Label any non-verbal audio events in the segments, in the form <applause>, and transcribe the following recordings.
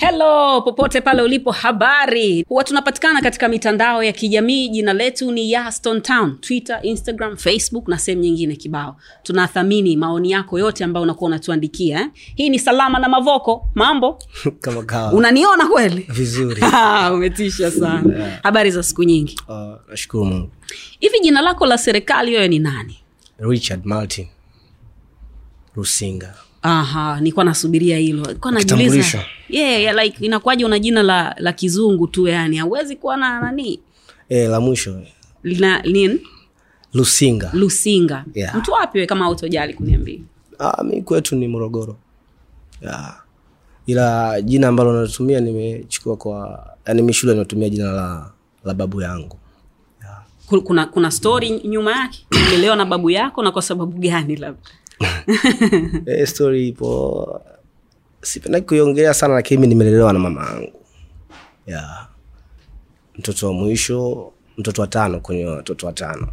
helo popote pale ulipo habari? Huwa tunapatikana katika mitandao ya kijamii. Jina letu ni yaston town. Twitter instagram facebook na sehemu nyingine kibao. Tunathamini maoni yako yote ambayo unakuwa unatuandikia eh? hii ni salama na mavoko. Mambo? <laughs> Kama kawa. Unaniona kweli? Vizuri. <laughs> Ah, umetisha sana. Habari za siku nyingi? Uh, mungu. Hivi jina lako la serikali wewe ni nani? Richard martin rusinga aha nilikuwa nasubiria hilo. Nilikuwa najiuliza yeah, yeah, like inakuwaje una jina la la kizungu tu yani hauwezi kuwa na nani? E, la mwisho. Lina nini? Lusinga. Lusinga. Yeah. mtu wapi we kama autojali kuniambia? Ah, mi kwetu ni morogoro. Yeah. ila jina ambalo natumia nimechukua kwa yani mi shule nimetumia jina la la babu yangu. Yeah. kuna kuna story nyuma yake? Ulelewa na babu yako na kwa sababu gani labda <laughs> e, story ipo sipendaki kuiongelea sana lakini mi nimelelewa na mama yangu yeah. mtoto wa mwisho mtoto wa tano kwenye watoto watano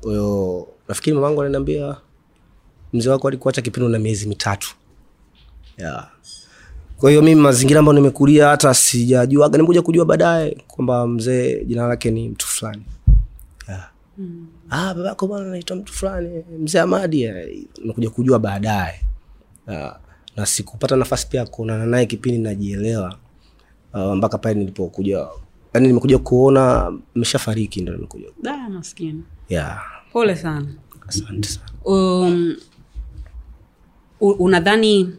kwahiyo nafikiri mama yangu ananiambia mzee wako alikuacha kipindi na miezi mitatu yeah. kwa hiyo mimi mazingira ambayo nimekulia hata sijajuaga nimekuja kujua baadaye kwamba mzee jina lake ni mtu fulani yeah. Mm. ah, babako bwana anaitwa mtu fulani mzee amadi nakuja kujua baadaye. Yeah. na sikupata nafasi pia kuonana naye kipindi najielewa uh, mpaka pale nilipokuja. Yani nimekuja kuona ameshafariki ndo nimekuja. Da maskini. Yeah. pole sana. Asante sana. Um, unadhani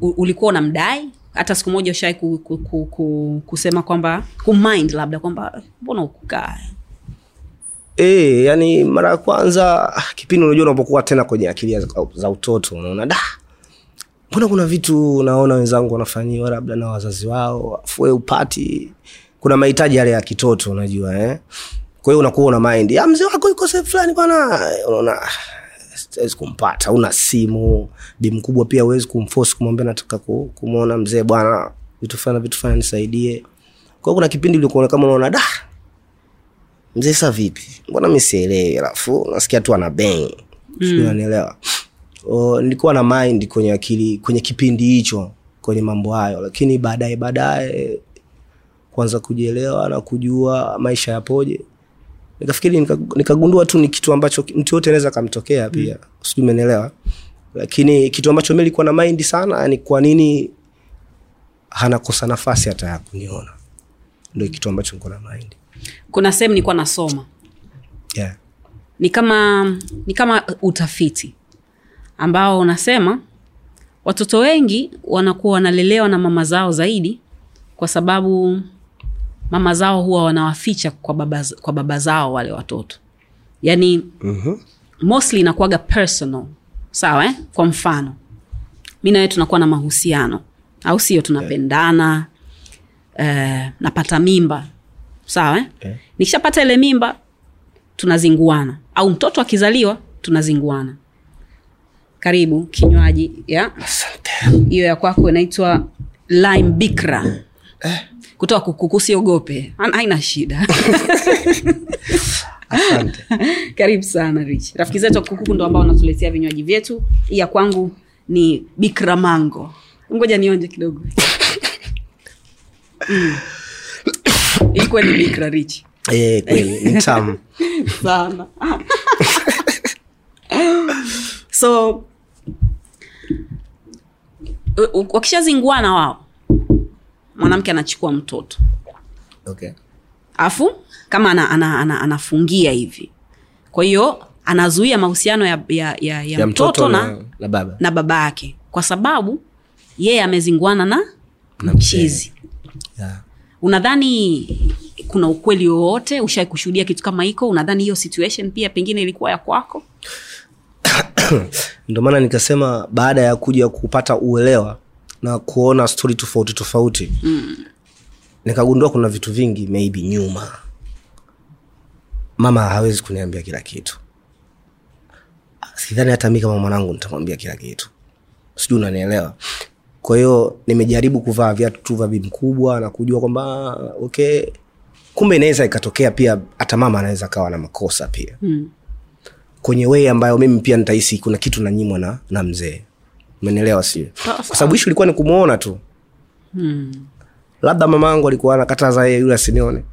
ulikuwa unamdai? Hata siku moja ushawai ku, ku, ku, ku, kusema kwamba kumind labda kwamba mbona ukukaa E, yani mara ya kwanza ah, kipindi unajua unapokuwa tena kwenye akili za, za utoto unaona da mbona kuna vitu naona wenzangu wanafanyiwa labda na wazazi wao wewe upati kuna mahitaji yale ya kitoto unajua eh? kwa hiyo unakuwa una mind ya mzee wako yuko sehemu fulani bwana unaona "Ah, siwezi kumpata una simu bi mkubwa pia huwezi kumforce kumwambia nataka kumwona mzee bwana vitu fulani vitu fulani nisaidie kwa hiyo kuna kipindi ulikuona kama unaona da mzee sa vipi? Mbona mi sielewi? Alafu nasikia tu ana beng mm. nanielewa nilikuwa na mind kwenye akili kwenye kipindi hicho kwenye mambo hayo. Lakini baadaye baadaye kuanza kujielewa na kujua maisha yapoje. Nikafikiri nika- nikagundua tu ni kitu ambacho mtu yote anaweza akamtokea pia. Mm. sijui umenielewa? Lakini kitu ambacho mi likuwa na maindi sana ni kwa nini hanakosa nafasi hata ya kuniona. Ndio kitu ambacho niko na mind kuna sehemu nilikuwa nasoma. Yeah. ni kama ni kama utafiti ambao unasema watoto wengi wanakuwa wanalelewa na mama zao zaidi kwa sababu mama zao huwa wanawaficha kwa baba, kwa baba zao wale watoto. Yani mm-hmm. mostly inakuwaga personal. Sawa eh? kwa mfano. Mi nawe tunakuwa na mahusiano. Au sio? Tunapendana. Eh, napata mimba sawa eh? Okay. nikishapata ile mimba tunazinguana. Au mtoto akizaliwa tunazinguana. Karibu kinywaji ya. Hiyo ya kwako inaitwa lime bikra. Kutoka kukuku usiogope haina shida. <laughs> Asante. <laughs> Karibu sana rich. Rafiki zetu wakukuku ndo ambao wanatuletea vinywaji vyetu. Ya kwangu ni bikra mango. Ngoja nionje kidogo. mm. <laughs> bikra Eh, kweli ni tamu. <laughs> Sana. <laughs> So wakishazinguana wao mwanamke anachukua mtoto. Okay. afu kama ana, ana, ana, anafungia hivi. Kwa hiyo anazuia mahusiano ya, ya, ya, ya, ya mtoto, na, na, na baba. na baba yake. Kwa sababu yeye amezinguana na Na mchizi. Yeah. Unadhani kuna ukweli wowote? Ushawai kushuhudia kitu kama hiko? Unadhani hiyo situation pia pengine ilikuwa ya kwako? Ndio maana nikasema baada ya kuja kupata uelewa na kuona stori tofauti tofauti mm. nikagundua kuna vitu vingi maybe nyuma. Mama hawezi kuniambia kila kitu. Sidhani hata mi kama mwanangu nitamwambia kila kitu. Sijui unanielewa kwa hiyo nimejaribu kuvaa viatu tu vya mkubwa na kujua kwamba ah, okay. Kumbe inaweza ikatokea pia hata mama anaweza kawa na makosa pia. Mm. kwenye wei ambayo mimi pia nitahisi kuna kitu nanyimwa na, na mzee. Menelewa sio? Kwa sababu ishu ilikuwa ni kumwona tu. Mm. labda mama yangu alikuwa anakataza yeye yule asinione.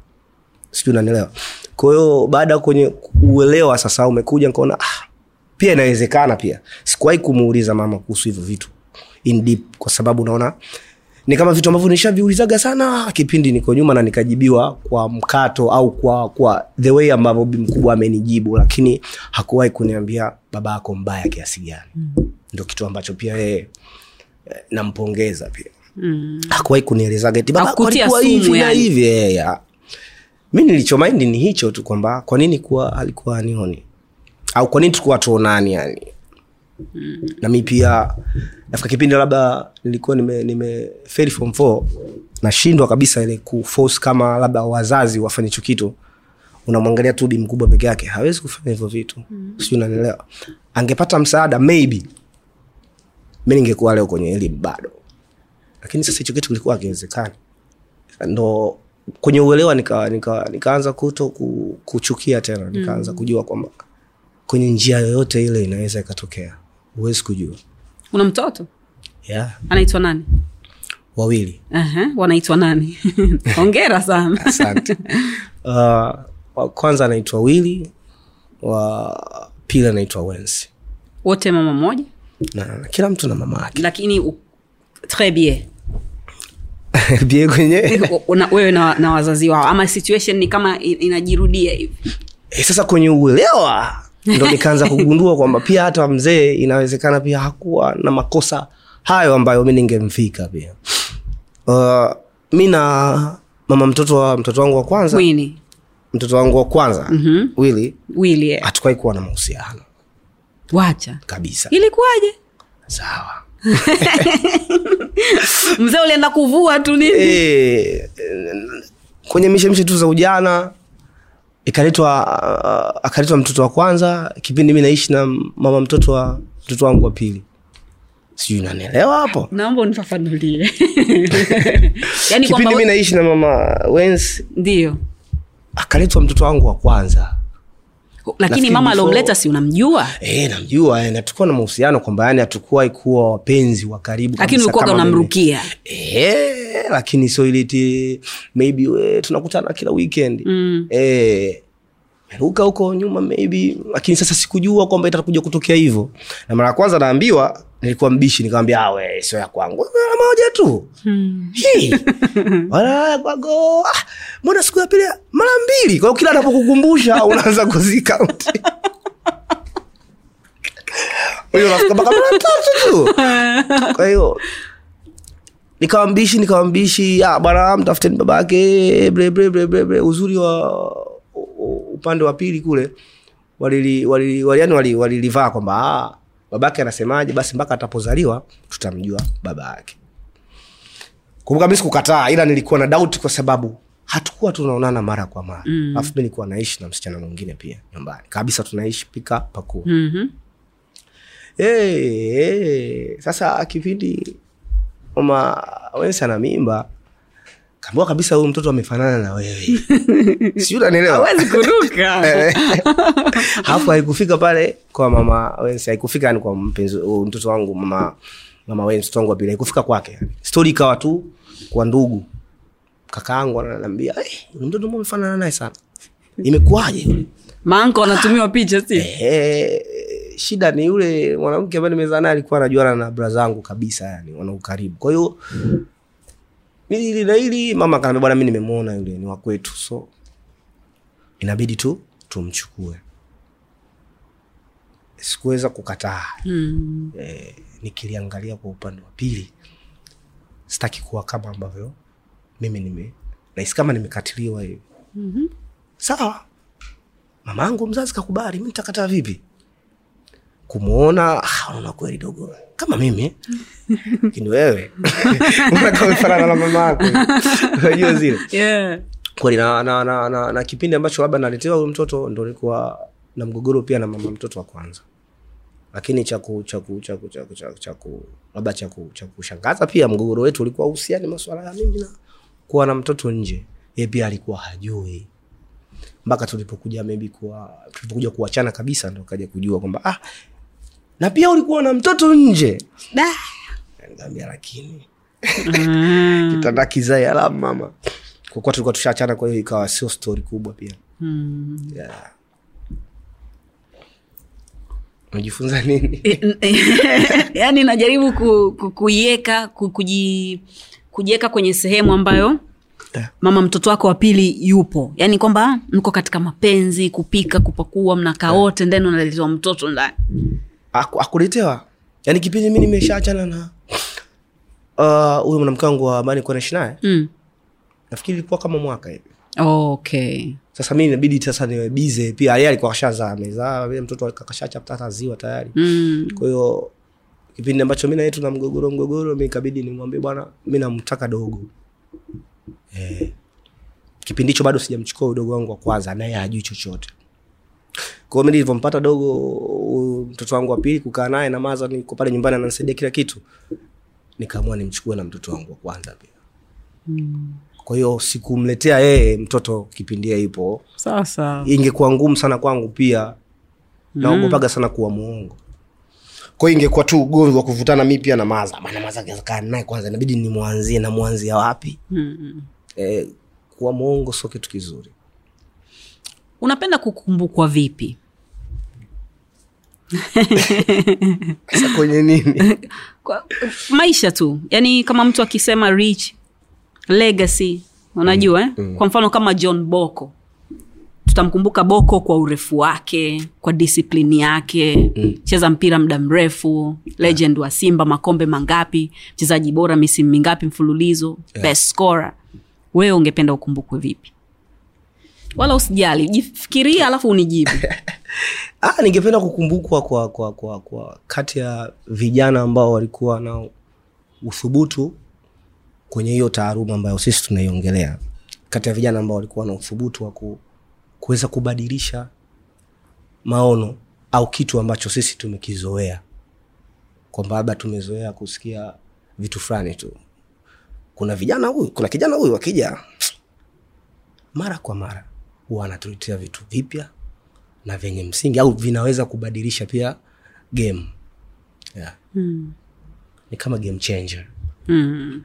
Sijui unanielewa. Kwahiyo baada ya kwenye uelewa sasa umekuja nikaona ah, pia inawezekana pia. Sikuwahi kumuuliza mama kuhusu hivyo vitu in deep kwa sababu naona ni kama vitu ambavyo nishaviulizaga sana kipindi niko nyuma na nikajibiwa kwa mkato au kwa kwa the way ambavyo bi mkubwa amenijibu lakini hakuwahi kuniambia baba yako mbaya kiasi gani. Mm. ndo kitu ambacho pia yeye eh, nampongeza pia. Mm. hakuwahi kunielezaga hivi na hivi? Eh, mi nilichomaindi ni hicho tu kwamba kwa nini kuwa alikuwa anioni au kwa nini tukuwa tuonani yani mm. na mi pia nafika kipindi labda nilikuwa nime, nime feri form four nashindwa kabisa ile kuforce kama labda wazazi wafanye hicho kitu unamwangalia tu bi mkubwa peke yake hawezi kufanya hivyo vitu mm. sijui unanielewa angepata msaada maybe mi ningekuwa leo kwenye elimu bado lakini sasa hicho kitu kilikuwa akiwezekani ndo kwenye uelewa nika, nika, nikaanza kuto ku, kuchukia tena nikaanza mm. kujua kwamba kwenye njia yoyote ile inaweza ikatokea huwezi kujua. Una mtoto? Yeah. anaitwa nani? Wawili. Aha, wanaitwa nani? <laughs> Ongera sana. Asante. <laughs> Uh, kwanza anaitwa wili wa pili anaitwa wensi. Wote mama moja na, kila mtu na mama yake. Lakini très bien. <laughs> Bie kwenye. Na, na wazazi wao. Ama situation ni kama inajirudia hivi. E, sasa kwenye uelewa ndo nikaanza kugundua kwamba pia hata mzee inawezekana pia hakuwa na makosa hayo ambayo mi ningemfika pia. Uh, mi na mama mtoto wa mtoto wangu wa kwanza. Wini mtoto wangu wa kwanza. Mm-hmm. wili. Wili hatukuwahi kuwa na mahusiano. Wacha. Kabisa. Ilikuwaje? Sawa. <laughs> Mzee ulienda kuvua tu nini? E, kwenye mishemishe tu za ujana ikaletwa uh, akaletwa mtoto wa kwanza. Kipindi mi naishi na mama mtoto wa mtoto wangu wa pili. Sijui nanielewa hapo? Naomba unifafanulie. <laughs> Yani kipindi mi naishi na mama wens ndio. Akaletwa mtoto wangu wa kwanza lakini mama aliomleta si unamjua? E, namjua e, natukuwa na mahusiano kwamba yani hatukuwahi kuwa wapenzi wa karibu lakini ulikuwaga unamrukia. E, lakini so iliti maybe we, tunakutana kila weekend. Mm. e, ruka huko nyuma maybe. Lakini sasa sikujua kwamba itakuja kutokea hivyo. Na mara ya kwanza naambiwa nilikuwa mbishi nikamwambia "Ah, we sio ya kwangu. Mara moja tu. Hmm. <laughs> Wala kwako ah, mbona siku ya pili mara mbili. Kwao kila anapokukumbusha <laughs> unaanza kuzikaunti huyo nafika mpaka mara tatu tu. Kwa hiyo nikawa mbishi ah, bwana mtafuteni babake bre, bre, bre, bre, bre. uzuri wa upande wa pili kule walili walili wali, yani wali- walilivaa kwamba ah, babake anasemaje basi mpaka atapozaliwa tutamjua baba yake kumbuka mi sikukataa ila nilikuwa na dauti kwa sababu hatukuwa tunaonana mara kwa mara Mm. alafu mi nilikuwa naishi na msichana mwingine pia nyumbani kabisa tunaishi pika pakua Mhm. hey, hey. sasa kipindi mama wensi ana mimba kaambua kabisa huyu mtoto amefanana na wewe. <laughs> Siu unanielewa? Hawezi kuruka. <laughs> Alafu haikufika pale kwa mama wensi haikufika yani kwa mpenzi mtoto wangu mama mama wensi mtoto wangu wa pili haikufika kwake. Stori ikawa tu kwa ndugu. Kakaangu ananiambia hey, mtoto mbao amefanana naye sana? Imekuwaje? Maanko anatumiwa picha si? Eh, shida ni yule mwanamke ambaye nimezaa naye alikuwa anajuana na bra zangu kabisa yani wana ukaribu kwa hiyo mimi hili na hili mama akaniambia bwana mi nimemwona yule ni wakwetu so inabidi tu tumchukue. Sikuweza kukataa. Mm. e, nikiliangalia kwa upande wa pili sitaki kuwa kama ambavyo mimi nime nahisi kama nimekatiliwa hivi. Mm-hmm. sawa. Mama yangu mzazi kakubali mi ntakataa vipi kumwona ah, unaona kweli dogo. Kama mimi lakini wewe. <laughs> Unakamfanana na mama yako. Unajua zile. Yeah. kweli na, na, na, na, na kipindi ambacho labda naletewa huyu mtoto ndo nilikuwa na mgogoro pia na mama mtoto wa kwanza. Lakini chaku chaku chaku chaku chaku chaku labda chaku cha kushangaza pia mgogoro wetu ulikuwa uhusiani maswala ya mimi na kuwa na mtoto nje. Ye pia alikuwa hajui. Mpaka tulipokuja maybe kuwa tulipokuja kuachana kabisa ndo kaja kujua kwamba ah na pia ulikuwa na mtoto nje. Nikamwambia lakini. <laughs> Kitanda kizae alafu mama. Kwa kuwa tulikuwa tushaachana kwa hiyo ikawa sio stori kubwa pia. Mm. yeah. unajifunza nini? <laughs> Yaani najaribu ku, ku, kuiweka ku, kuji, kujiweka kwenye sehemu ambayo mama mtoto wako wa pili yupo. Yaani kwamba mko katika mapenzi kupika kupakua mnakaa wote ndani unaletewa mtoto ndani Aku- akuletewa. Yani kipindi mi nimeshaachana na huyo huyu uh, mwanamke wangu wa amani nilikuwa naishi naye mm. nafikiri ilikuwa kama mwaka hivi. Okay. Sasa mi inabidi sasa niwebize pia. Yeye alikuwa kashazaa amezaa mtoto kashachapataziwa tayari. Mm. kwahiyo kipindi ambacho mi naye tuna mgogoro mgogoro mi ikabidi nimwambie bwana mi namtaka dogo. Eh, kipindi hicho bado sijamchukua udogo wangu wa kwanza naye ajui chochote kwao mi nilivyompata dogo mtoto wangu wa pili kukaa naye na maza niko pale nyumbani ananisaidia kila kitu nikaamua nimchukue na mtoto wangu wa kwanza pia. Mm. kwa hiyo sikumletea yeye mtoto kipindia ipo sawa ingekuwa ngumu sana kwangu pia. Naogopaga sana kuwa muongo. Kwa hiyo ingekuwa tu ugomvi wa kuvutana mi pia na maza. Maana maza kaa naye kwanza inabidi nimwanzie namwanzia wapi? Mm. eh, kuwa muongo sio kitu kizuri unapenda kukumbukwa vipi? Kwenye nini? <laughs> Kwa, maisha tu. Yani kama mtu akisema rich legacy unajua eh? mm. kwa mfano kama john boko. Tutamkumbuka boko kwa urefu wake kwa disiplini yake. Mm. cheza mpira muda mrefu. Legend wa simba makombe mangapi. Mchezaji bora misimu mingapi mfululizo. Yeah. best scorer. Wewe ungependa ukumbukwe vipi wala usijali jifikiria alafu unijibu. <laughs> Ah, ningependa kukumbukwa kwa, kwa, kwa, kwa kati ya vijana ambao walikuwa na uthubutu kwenye hiyo taaluma ambayo sisi tunaiongelea. Kati ya vijana ambao walikuwa na uthubutu wa ku, kuweza kubadilisha maono au kitu ambacho sisi tumekizoea. Kwamba labda tumezoea kusikia vitu fulani tu. Kuna vijana huyu kuna kijana huyu akija mara kwa mara huwa anatuletea vitu vipya na vyenye msingi au vinaweza kubadilisha pia game. Yeah. mm. ni kama game changer. Mm.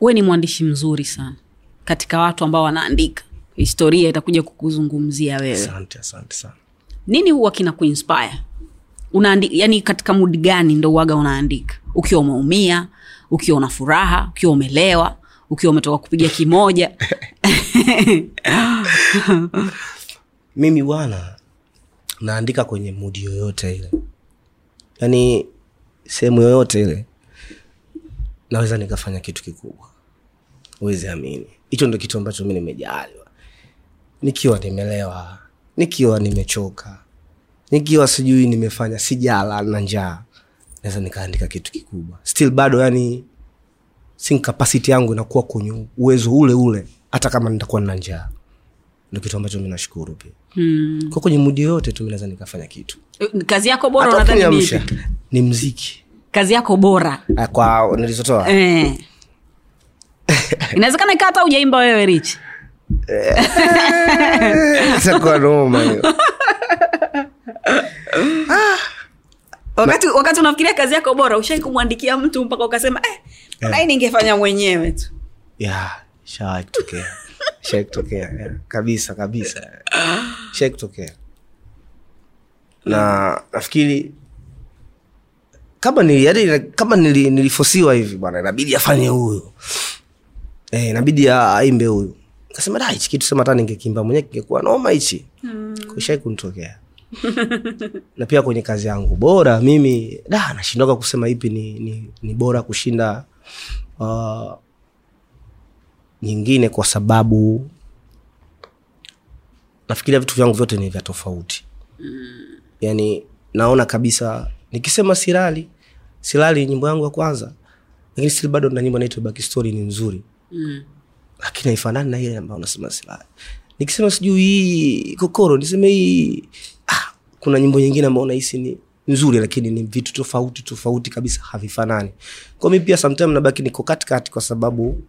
we ni mwandishi mzuri sana. Katika watu ambao wanaandika historia itakuja kukuzungumzia wewe. Asante asante sana. Nini huwa kina kuinspire? Yani katika mudi gani ndo uwaga unaandika? Ukiwa umeumia ukiwa una furaha ukiwa umelewa ukiwa umetoka kupiga kimoja. <laughs> Mimi bwana naandika kwenye mudi yoyote ile. Yaani sehemu yoyote ile naweza nikafanya kitu kikubwa. Uwezi amini. Hicho ndo kitu ambacho mi nimejaliwa. Nikiwa nimelewa nikiwa nimechoka nikiwa sijui nimefanya sijala na njaa naweza nikaandika kitu kikubwa. Still bado yani sin capacity yangu inakuwa kwenye uwezo ule ule hata kama nitakuwa nina njaa. Ndo kitu ambacho mi nashukuru pia. Hmm. kwa kwenye mudi yoyote tu mi naweza nikafanya kitu. Kazi yako bora unadhani ni mziki. Kazi yako bora. Ah, kwa nilizotoa. Eh. <laughs> inawezekana ikaa hata ujaimba wewe rich. <laughs> Itakuwa noma hiyo <laughs> wakati, wakati unafikiria kazi yako bora ushai kumwandikia mtu mpaka ukasema eh, Yeah. nai ningefanya mwenyewe tu? Ya shawai kutokea. Shawai kutokea yeah. kabisa kabisa. Shawai kutokea. Na nafikiri kama nili, kama nili, nilifosiwa hivi bwana inabidi afanye huyu. Eh, inabidi aimbe huyu. Kasema da hichi kitu sema hata ningekimba mwenyewe kingekuwa noma hichi. Mm. kushai kunitokea na pia kwenye kazi yangu bora mimi da nashindwaga kusema ipi ni, ni, ni bora kushinda uh, nyingine kwa sababu nafikiria vitu vyangu vyote ni vya tofauti. Yani naona kabisa nikisema silali silali nyimbo yangu ya kwanza lakini sili bado na nyimbo naitwa back story ni nzuri. Mm. lakini haifanani na ile ambayo unasema silali. Nikisema sijui hii kokoro niseme hii kuna nyimbo nyingine ambayo nahisi ni nzuri lakini ni vitu tofauti tofauti kabisa havifanani. Kwa mi pia sometime nabaki niko katikati kwa sababu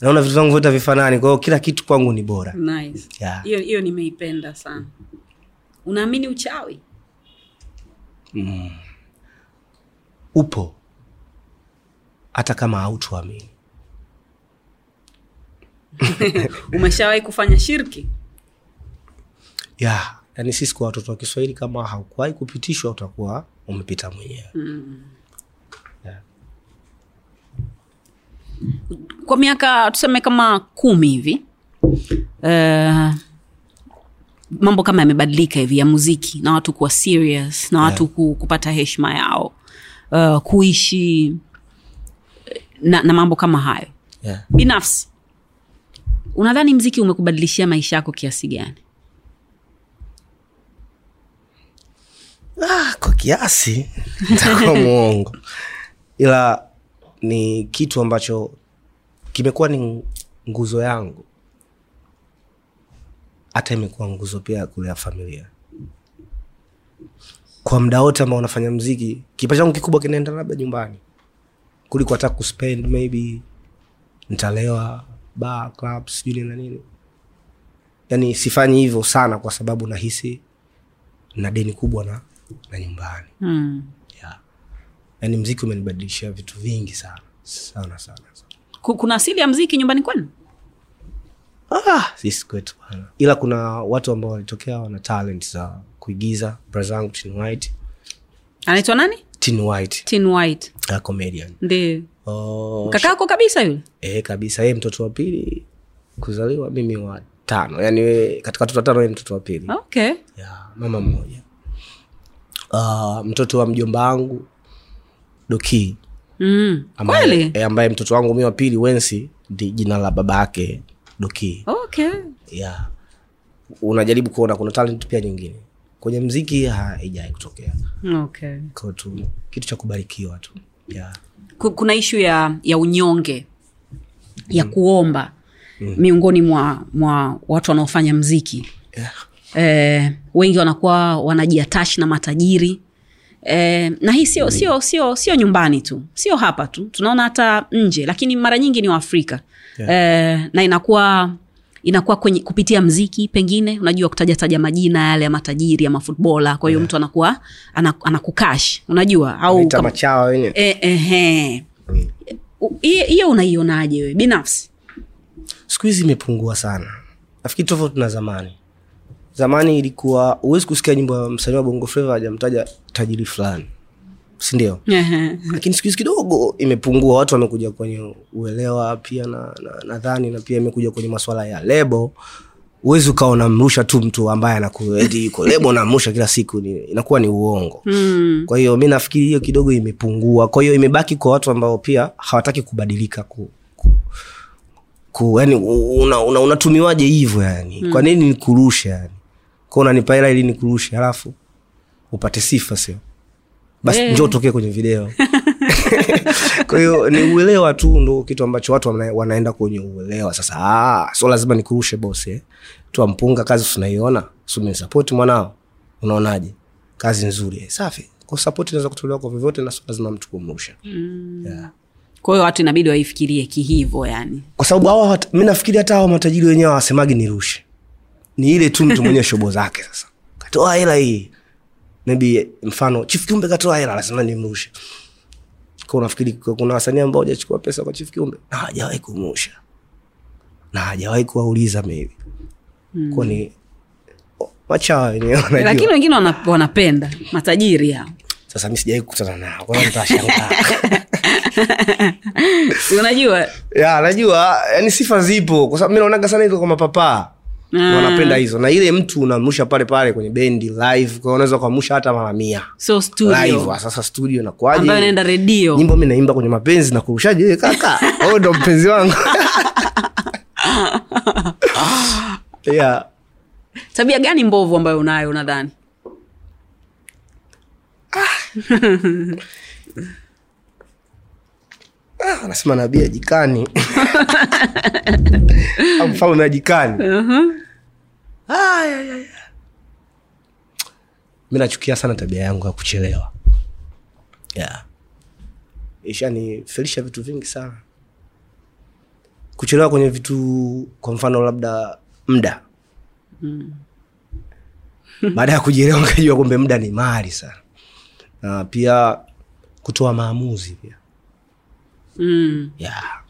naona vitu vyangu vyote havifanani. Kwahio kila kitu kwangu ni bora. Nice. Yeah. hiyo hiyo nimeipenda sana. Unaamini uchawi? Upo. Hata kama hautuamini. <laughs> Umeshawahi kufanya shirki? Yeah. Yani sisi kwa watoto wa kiswahili kama haukuwahi kupitishwa utakuwa umepita mwenyewe. Kwa miaka tuseme kama kumi hivi uh, mambo kama yamebadilika hivi ya muziki na watu kuwa serious na watu yeah. kupata heshima yao uh, kuishi eh, na, na mambo kama hayo. Yeah. binafsi unadhani mziki umekubadilishia maisha yako kiasi gani ah, kwa kiasi <laughs> ntakuwa mwongo. Ila ni kitu ambacho kimekuwa ni nguzo yangu. Hata imekuwa nguzo pia ya kulea familia. Kwa mda wote ambao unafanya mziki kipa changu kikubwa kinaenda labda nyumbani. Kuliko hata kuspend maybe ntalewa ba club sijui na nini. Yani sifanyi hivyo sana kwa sababu nahisi na deni kubwa na, na nyumbani. Mm. yeah. yani mziki umenibadilishia vitu vingi sana. Sana sana, sana. Kuna asili ya mziki nyumbani kwenu? Ah, sisi kwetu bana ila kuna watu ambao walitokea wana talent za kuigiza. Brazangu tin white. Anaitwa nani? Tin white. Tin white. Comedian. Ndio. Oh, kakako kabisa yule? Eh, kabisa. Yeye mtoto wa pili kuzaliwa mimi wa tano. Yani katika watoto watano ye mtoto wa pili. Okay. Yeah, mama mmoja uh, mtoto wa mjomba wangu doki. Mm. ambaye, eh, ambaye mtoto wangu mi wa pili wensi ndi jina la baba yake doki. Okay. Yeah. unajaribu kuona kuna talent pia nyingine. Kwenye mziki haijai kutokea. Okay. Tu kitu cha kubarikiwa tu. Yeah. Kuna ishu ya ya unyonge ya kuomba. Miongoni mwa mwa watu wanaofanya mziki. Yeah. Eh, wengi wanakuwa wanajiatashi na matajiri. Eh, na hii sio sio sio sio nyumbani tu. Sio hapa tu. Tunaona hata nje lakini mara nyingi ni waafrika Yeah. eh, na inakuwa inakuwa kwenye kupitia mziki pengine. Unajua kutaja taja majina yale ya matajiri ya mafutbola kwa hiyo mtu anakuwa ana- anakukash. Unajua au kama- e, e, e. hiyo unaionaje we binafsi? Siku hizi imepungua sana. Nafikiri tofauti na zamani zamani ilikuwa huwezi kusikia nyimbo ya msanii wa bongo flava hajamtaja tajiri fulani. Sindio lakini siku hizi kidogo imepungua watu wamekuja kwenye uelewa pia na nadhani na, na, na pia imekuja kwenye maswala ya lebo. Huwezi ukawa unamrusha tu mtu ambaye anakueti yuko lebo unamrusha kila siku ni, inakuwa ni uongo. Mm. kwa hiyo mi nafikiri hiyo kidogo imepungua. Kwa hiyo imebaki kwa watu ambao pia hawataki kubadilika ku, ku, ku yani una, una, unatumiwaje hivyo yani? Mm. kwa nini nikurushe yani kwa unanipa hela ili nikurushe halafu upate sifa sio? Basi yeah. njo utokee kwenye video. <laughs> <laughs> Kwa hiyo ni uelewa tu ndo kitu ambacho watu wana, wanaenda kwenye uelewa. Sasa aa, so lazima nikurushe bosi eh. tua kazi tunaiona. Sumenisapoti mwanao. Unaonaje? Kazi nzuri eh, safi. Kwa sapoti inaweza kutolewa kwa vyovyote na so lazima mtu kumrusha mm. yeah. kwa hiyo watu inabidi waifikirie kihivo yani. Kwa sababu mi nafikiri hata hawa matajiri wenyewe hawasemagi nirushe ni ile tu mtu mwenye shobo zake sasa. Katoa hela hii. Maybe mfano chief kiumbe katoa hela lazima nimrushe. Kwa unafikiri kuna wasanii ambao hajachukua pesa kwa chief kiumbe? Na hajawahi kumrusha. Na hajawahi kuwauliza maybe. Mm. kwa ni o, wenyewe lakini wengine wana, wanapenda matajiri yao sasa mi sijawai kukutana nao kwa mtashangaa <laughs> unajua? Ya najua yani sifa zipo kwa sababu mi naonaga sana hizo kwa mapapaa Ah. wanapenda hizo. Na ile mtu unamrusha pale pale kwenye bendi live kwao unaweza ukamrusha hata mara mia. So studio. Sasa studio nakuajenaenda redio. Nyimbo mi naimba kwenye mapenzi na kurushaje "Eh, kaka <laughs> huyo ndo mpenzi wangu. <laughs> Yeah. tabia gani mbovu ambayo unayo unadhani <laughs> Ah, anasema nabii ajikani <laughs> mfalme ajikani Ah, ya, ya, ya. mi nachukia sana tabia yangu ya kuchelewa. Yeah. ishanifelisha vitu vingi sana. Kuchelewa kwenye vitu kwa mfano labda mda baada ya kujielewa <laughs> nkajua kumbe mda ni mali sana. Na pia kutoa maamuzi pia mm. yeah.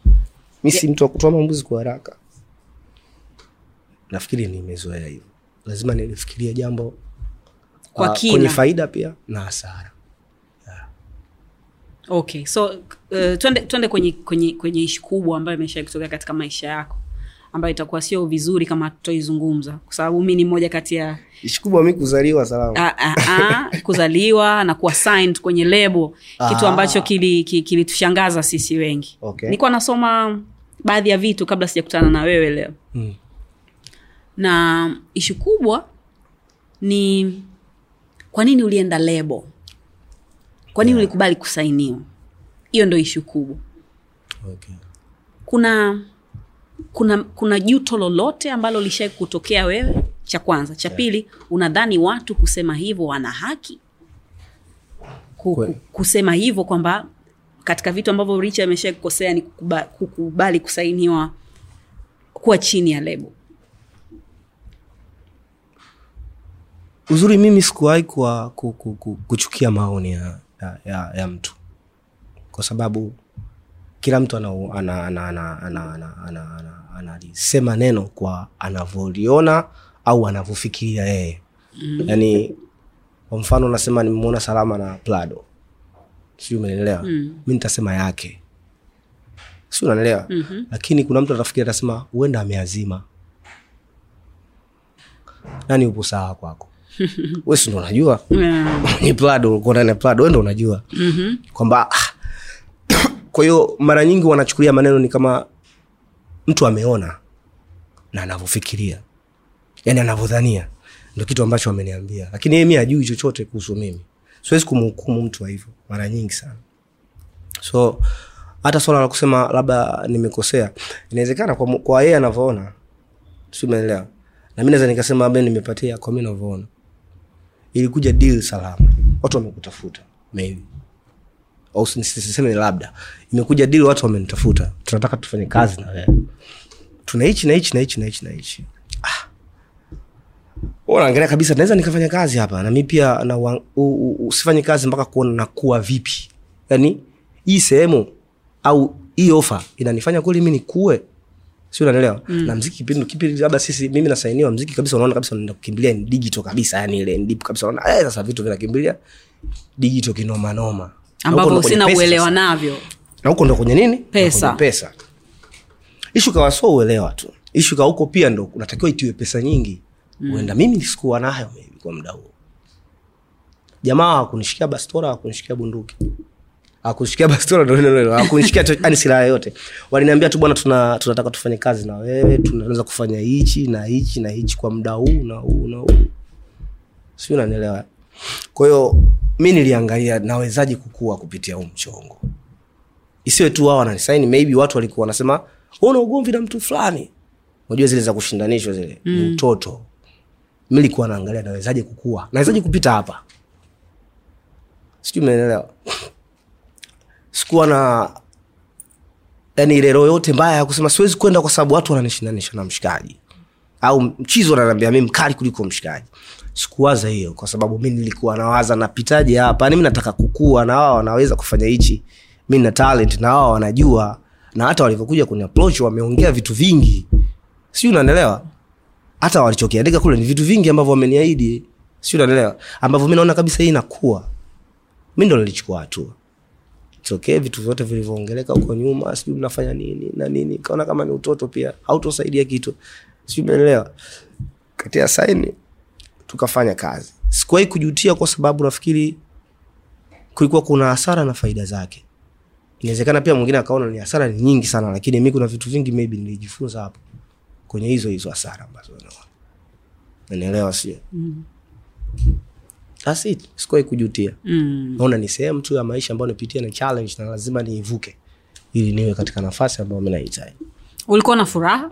mi si mtu wa kutoa maamuzi kwa haraka. Nafikiri nimezoea hivyo lazima nilifikiria jambo Kwa uh, kwenye faida pia na hasara. Okay so uh, twende, twende kwenye kwenye kwenye ishi kubwa ambayo imesha kutokea katika maisha yako ambayo itakuwa sio vizuri kama tutoizungumza kwa sababu mi ni moja kati ya ishi kubwa mi kuzaliwa salama a, a, a, kuzaliwa na kuwa signed kwenye lebo kitu Ah. ambacho kilitushangaza kili, kili sisi wengi Okay. nilikuwa nasoma baadhi ya vitu kabla sijakutana na wewe leo Mm. na ishu kubwa ni kwa nini ulienda lebo kwa nini ulikubali kusainiwa hiyo ndo ishu kubwa okay. kuna kuna kuna juto lolote ambalo lishai kutokea wewe? Cha kwanza. Cha pili unadhani watu kusema hivyo wana haki? Ku- kusema hivyo kwamba katika vitu ambavyo richa amesha kukosea ni kukuba, kukubali kusainiwa kuwa chini ya lebo. Uzuri mimi sikuwahi kuwa ku, ku, ku, kuchukia maoni ya, ya, ya, ya mtu. Kwa sababu kila mtu analisema ana, ana, ana, ana, ana, ana, ana, analisema neno kwa anavyoliona au anavyofikiria yeye mm-hmm. yaani kwa mfano nasema nimemwona salama na plado sijui umeelewa mm. mi nitasema yake si unanielewa mm-hmm. lakini kuna mtu atafikiri atasema huenda ameazima nani upo sawa kwako <laughs> wesindo unajua yeah. <laughs> ni plado ulikuwa ndani ya plado wendo unajua mm-hmm. kwamba kwa hiyo mara nyingi wanachukulia maneno ni kama mtu ameona na anavyofikiria. Yani anavyodhania. Ndo kitu ambacho ameniambia. Lakini yeye mi ajui chochote kuhusu mimi. Siwezi kumhukumu mtu wa hivyo mara nyingi sana. So hata swala la kusema labda nimekosea inawezekana kwa, yeye anavyoona simeelewa na naweza nikasema labda nimepatia kwa mi navyoona ilikuja deal salama. Watu wamekutafuta maybe au si- si- siseme labda imekuja dili watu wamenitafuta. Tunataka tufanye kazi na wewe. Tuna hichi na hichi na hichi na hichi na hichi. Ah. Wewe kabisa naweza nikafanya kazi hapa nami pia na usifanye kazi mpaka kuona nakuwa vipi. Yani hii sehemu au hii ofa inanifanya kweli mi nikue? Si unanielewa? Mm. na mziki kipindi kipindi labda sisi mimi nasainiwa mziki kabisa unaona kabisa unaenda kukimbilia ni digital kabisa yani ile deep kabisa unaona eh sasa vitu vinakimbilia digital kinoma noma. Na huko ambavyo sina uelewa navyo. Na huko ndo kwenye nini? Pesa. Pesa. Ishu kawa so uelewa tu. Ishu ka huko pia ndo unatakiwa itiwe pesa nyingi. Huenda mimi sikuwa nayo maybe kwa muda huo. Jamaa akunishikia bastora akunishikia bunduki. Hakunishikia bastora ndo hilo. Yani <laughs> silaha yoyote. Waliniambia tu bwana tuna, tunataka tufanye kazi na wewe tunaweza kufanya hichi na hichi na hichi kwa muda huu na huu na huu. Si unanielewa? Kwa hiyo mi niliangalia nawezaji kukua kupitia huu mchongo? Isiwe tu wao wananisaini maybe watu walikuwa wanasema una ugomvi na mtu fulani. Unajua zile za kushindanishwa zile mm. mtoto. Mi likuwa naangalia nawezaje kukua? Nawezaje kupita hapa? Sijui umeelewa. Sikuwa na yani ile roho yote mbaya ya kusema siwezi kwenda kwa sababu watu wananishindanisha na mshikaji. Au mchizo ananiambia mi mkali kuliko mshikaji sikuwaza hiyo kwa sababu mi nilikuwa nawaza napitaje hapa? Yani mi nataka kukua na wao wanaweza kufanya hichi. Mi na talent na wao wanajua. Na hata walivyokuja kwenye approach wameongea vitu vingi. Siu unanielewa hata walichokiandika kule ni vitu vingi ambavyo wameniahidi. Siu unanielewa ambavyo mi naona kabisa hii inakuwa mi ndo nilichukua hatua. Okay vitu vyote vilivyoongeleka huko nyuma sijui mnafanya nini na nini. Kaona kama ni utoto pia hautosaidia kitu. Siumeelewa katia saini tukafanya kazi. Sikuwahi kujutia kwa sababu nafikiri kulikuwa kuna hasara na faida zake. Inawezekana pia mwingine akaona ni hasara ni nyingi sana lakini mi kuna vitu vingi maybe nilijifunza hapo kwenye hizo hizo hasara ambazo naona nanielewa sio? That's it. sikuwahi kujutia. Mm. naona ni sehemu tu ya maisha ambayo napitia na challenge na lazima niivuke ili niwe katika nafasi ambayo mi nahitaji ulikuwa na furaha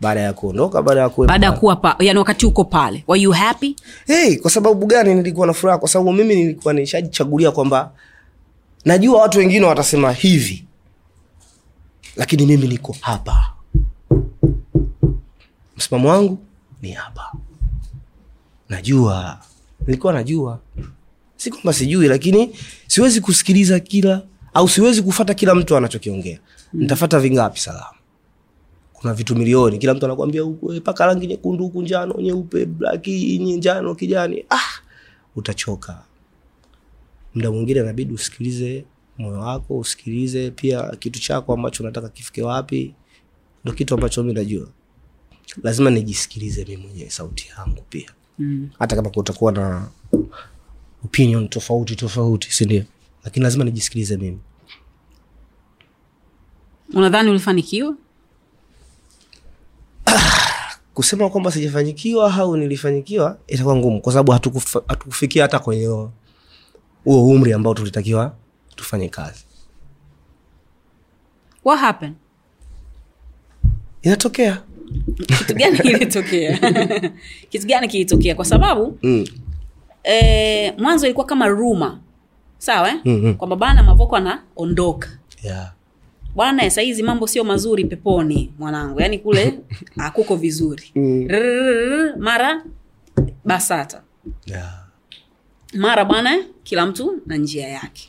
baada ya kuondoka baada ya baada ya kuwa pa, yani wakati uko pale were you happy? Hey, kwa sababu gani nilikuwa na furaha? Kwa sababu mimi nilikuwa nishajichagulia kwamba najua watu wengine watasema hivi lakini mimi niko hapa. Msimamo wangu ni hapa. Najua nilikuwa najua. Si kwamba sijui lakini siwezi kusikiliza kila au siwezi kufata kila mtu anachokiongea mm. ntafata vingapi salama kuna vitu milioni. Kila mtu anakwambia eh, paka rangi nyekundu huku njano nyeupe blaki njano kijani. Ah, utachoka. Muda mwingine inabidi usikilize moyo wako usikilize pia kitu chako ambacho unataka kifike wapi. Ndo kitu ambacho mi najua. Lazima nijisikilize mi mwenyewe sauti yangu pia. Mm. hata kama kutakuwa na opinion tofauti tofauti sindio lakini lazima nijisikilize mimi. Unadhani ulifanikiwa <sighs> kusema kwamba sijafanyikiwa au nilifanyikiwa itakuwa ngumu kwa sababu hatukufikia hata kwenye huo- umri ambao tulitakiwa tufanye kazi what happened inatokea kitu gani <laughs> kilitokea <laughs> kitu gani kilitokea kwa sababu mm. eh, mwanzo ilikuwa kama ruma sawa eh? Mhm. kwamba bana mavoko anaondoka yeah. Bwana sahizi mambo sio mazuri peponi mwanangu yaani kule <laughs> akuko vizuri Mm. Mara basata Yeah. mara bwana kila mtu na njia yake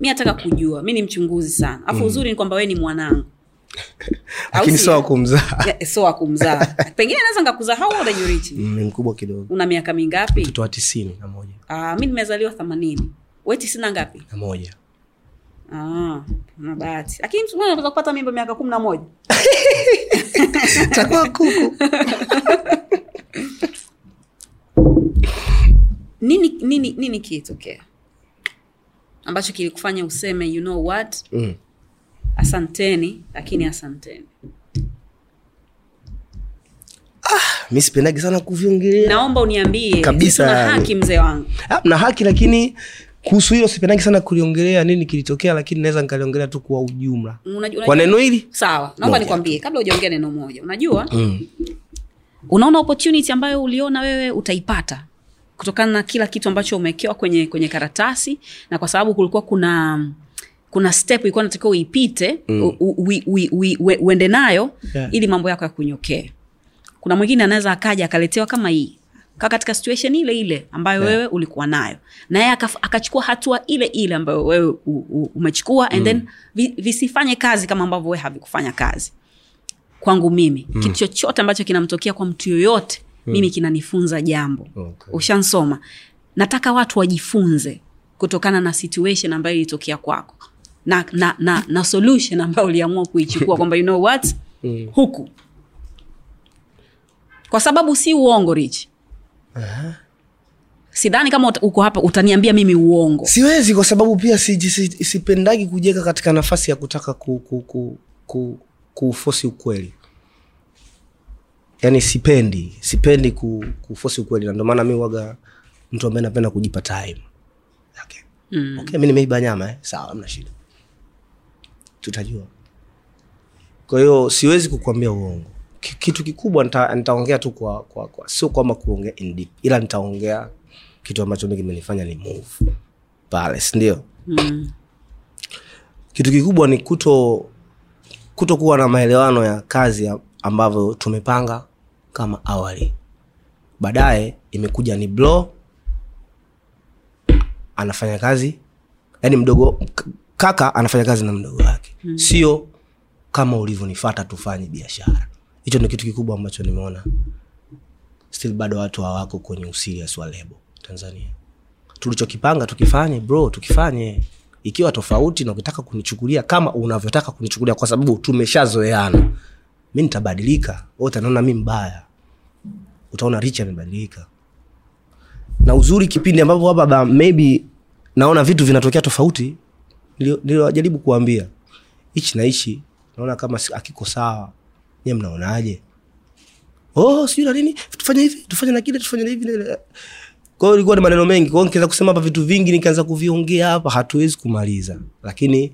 mi nataka kujua mi ni mchunguzi sana afu uzuri ni kwamba wee ni mwanangu lakini sio? sio wakumzaa pengine naweza nkakuzaa how old are you Rich? Ni mkubwa kidogo una miaka mingapi mtoto wa tisini na moja mi nimezaliwa themanini we tisina ngapi na moja una bahati. Lakini mtu anaweza kupata mimba miaka kumi na moja. <laughs> Takuwa kuku. <laughs> Nini nini nini kilitokea? Ambacho kilikufanya useme you know what? Mm. asanteni lakini asanteni. Mi sipendagi sana kuviongelea. Naomba uniambie Kabisa, haki mzee wangu. Ah, na haki lakini kuhusu hilo sipendagi sana kuliongelea nini kilitokea lakini naweza nikaliongelea tu kwa ujumla kwa neno hili sawa naomba nikwambie kabla ujaongea neno moja unajua mm. unaona opportunity ambayo uliona wewe utaipata kutokana na kila kitu ambacho umewekewa kwenye kwenye karatasi na kwa sababu kulikuwa kuna kuna step ilikuwa natakiwa uipite mm. uende nayo Yeah. ili mambo yako yakunyokee kuna mwingine anaweza akaja akaletewa kama hii katika situation ile ile ambayo Yeah. wewe ulikuwa nayo na yeye akachukua hatua ile ile ambayo wewe u, u, umechukua and then vi, visifanye kazi kama ambavyo wewe havikufanya kazi kwangu mimi mm. kitu chochote ambacho kinamtokea kwa mtu yoyote mm. mimi kinanifunza jambo Okay. ushansoma nataka watu wajifunze kutokana na situation ambayo ilitokea kwako na, na, na, na solution ambayo uliamua kuichukua <laughs> kwamba you know what Mm. huku kwa sababu si uongo rich sidhani kama uko hapa utaniambia mimi uongo siwezi kwa sababu pia si, si, sipendagi kujiweka katika nafasi ya kutaka ku, ku, ku, ku, kuufosi ukweli yaani sipendi sipendi ku, kufosi ukweli na ndio maana mi waga mtu ambaye napenda kujipa time okay. mm. okay, mi nimeiba nyama eh? sawa amna shida tutajua kwa hiyo siwezi kukuambia uongo kitu kikubwa nita- nitaongea tu kwa, kwa, kwa sio kwamba kuongea in deep ila nitaongea kitu ambacho mi kimenifanya ni move pale sindio Mm. kitu kikubwa ni kuto kutokuwa na maelewano ya kazi ambavyo tumepanga kama awali baadaye imekuja ni blow anafanya kazi yani mdogo kaka anafanya kazi na mdogo wake mm. sio kama ulivyonifata tufanye biashara hicho ni kitu kikubwa ambacho nimeona. Still bado watu hawako kwenye usirias wa lebo tanzania. Tulichokipanga tukifanye bro tukifanye. Ikiwa tofauti na ukitaka kunichukulia kama unavyotaka kunichukulia kwa sababu tumeshazoeana mi nitabadilika. Utanaona mi mbaya. Utaona rich amebadilika. Na uzuri kipindi ambapo baba maybe naona vitu vinatokea tofauti niliwajaribu kuambia. Hichi na naona kama akiko sawa nye mnaonaje? Oh sijui na nini. Tufanye hivi tufanye na kile tufanye na hivi. Kwao ilikuwa ni maneno mengi. Kwao nikianza kusema hapa vitu vingi nikianza kuviongea hapa hatuwezi kumaliza. Lakini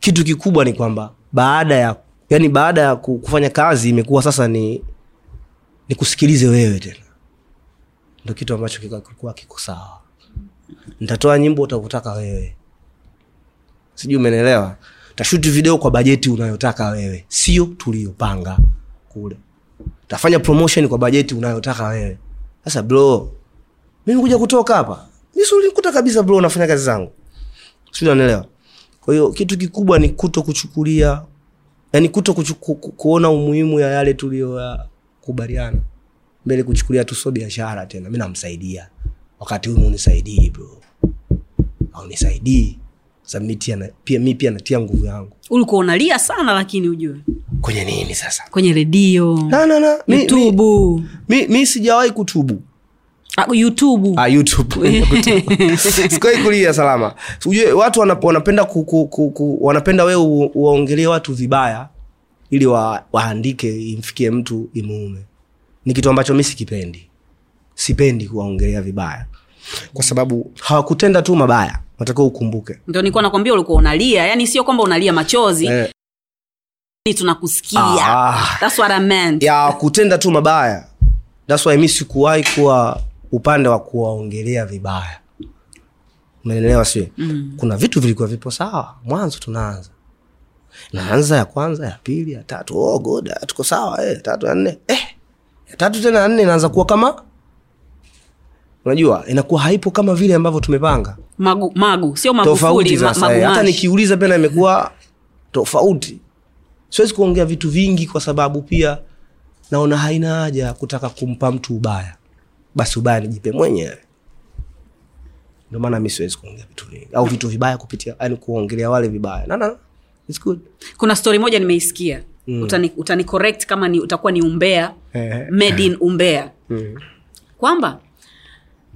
kitu kikubwa ni kwamba baada ya yani baada ya kufanya kazi imekuwa sasa ni ni kusikilize wewe tena. Ndo kitu ambacho kilikuwa kiko sawa. Ntatoa nyimbo utakutaka wewe. Sijui umenelewa tashuti video kwa bajeti unayotaka wewe. Sio tuliyopanga kule. Tafanya promotion kwa bajeti unayotaka wewe. Sasa bro mimi kuja kutoka hapa. Nisulikuta kabisa bro nafanya kazi zangu. Unanielewa? Kwa hiyo kitu kikubwa ni kuto kuchukulia yani kuto kuchuku, ku- kuona umuhimu ya yale tuliyoyakubaliana mbele kuchukulia tu sio biashara tena. Mi namsaidia. Wakati huyu unisaidii bro. Au nisaidii Sasa mi pia natia nguvu yangu. Ulikuwa unalia sana lakini ujue. Kwenye nini sasa? Kwenye redio na, na, na. Mi, mi, youtube. mi, mi sijawahi kutubu. Ah, youtube. Ah, youtube. <laughs> <laughs> Sikuwahi kulia salama. Ujue watu wanapenda ku, ku, ku, ku, wanapenda wewe uwaongelee watu vibaya ili wa, waandike imfikie mtu imuume. Ni kitu ambacho mi sikipendi. Sipendi kuwaongelea vibaya. Kwa sababu hawakutenda tu mabaya natakiwa ukumbuke. Ndio nilikuwa nakwambia ulikuwa unalia. Yani sio kwamba unalia machozi. Eh, tunakusikia. Ah. That's what I meant. ya kutenda tu mabaya. Thats why mi sikuwahi kuwa upande wa kuwaongelea vibaya. Umeelewa sio mm. kuna vitu vilikuwa vipo sawa. Mwanzo tunaanza. Naanza ya kwanza ya pili ya tatu. Oh, good. Ah, tuko sawa eh, tatu ya nne. Eh, ya tatu tena ya nne inaanza kuwa kama unajua inakuwa haipo kama vile ambavyo tumepanga magu, magu sio magufuli ma, eh. hata nikiuliza pena imekuwa tofauti siwezi kuongea vitu vingi kwa sababu pia naona haina haja kutaka kumpa mtu ubaya basi ubaya nijipe mwenyewe ndio maana mi siwezi kuongea vitu vingi au vitu vibaya kupitia yani kuongelea wale vibaya no, no, no. It's good. kuna stori moja nimeisikia mm. utani, utani correct kama ni, utakuwa ni umbea Eh. made in umbea Mm. kwamba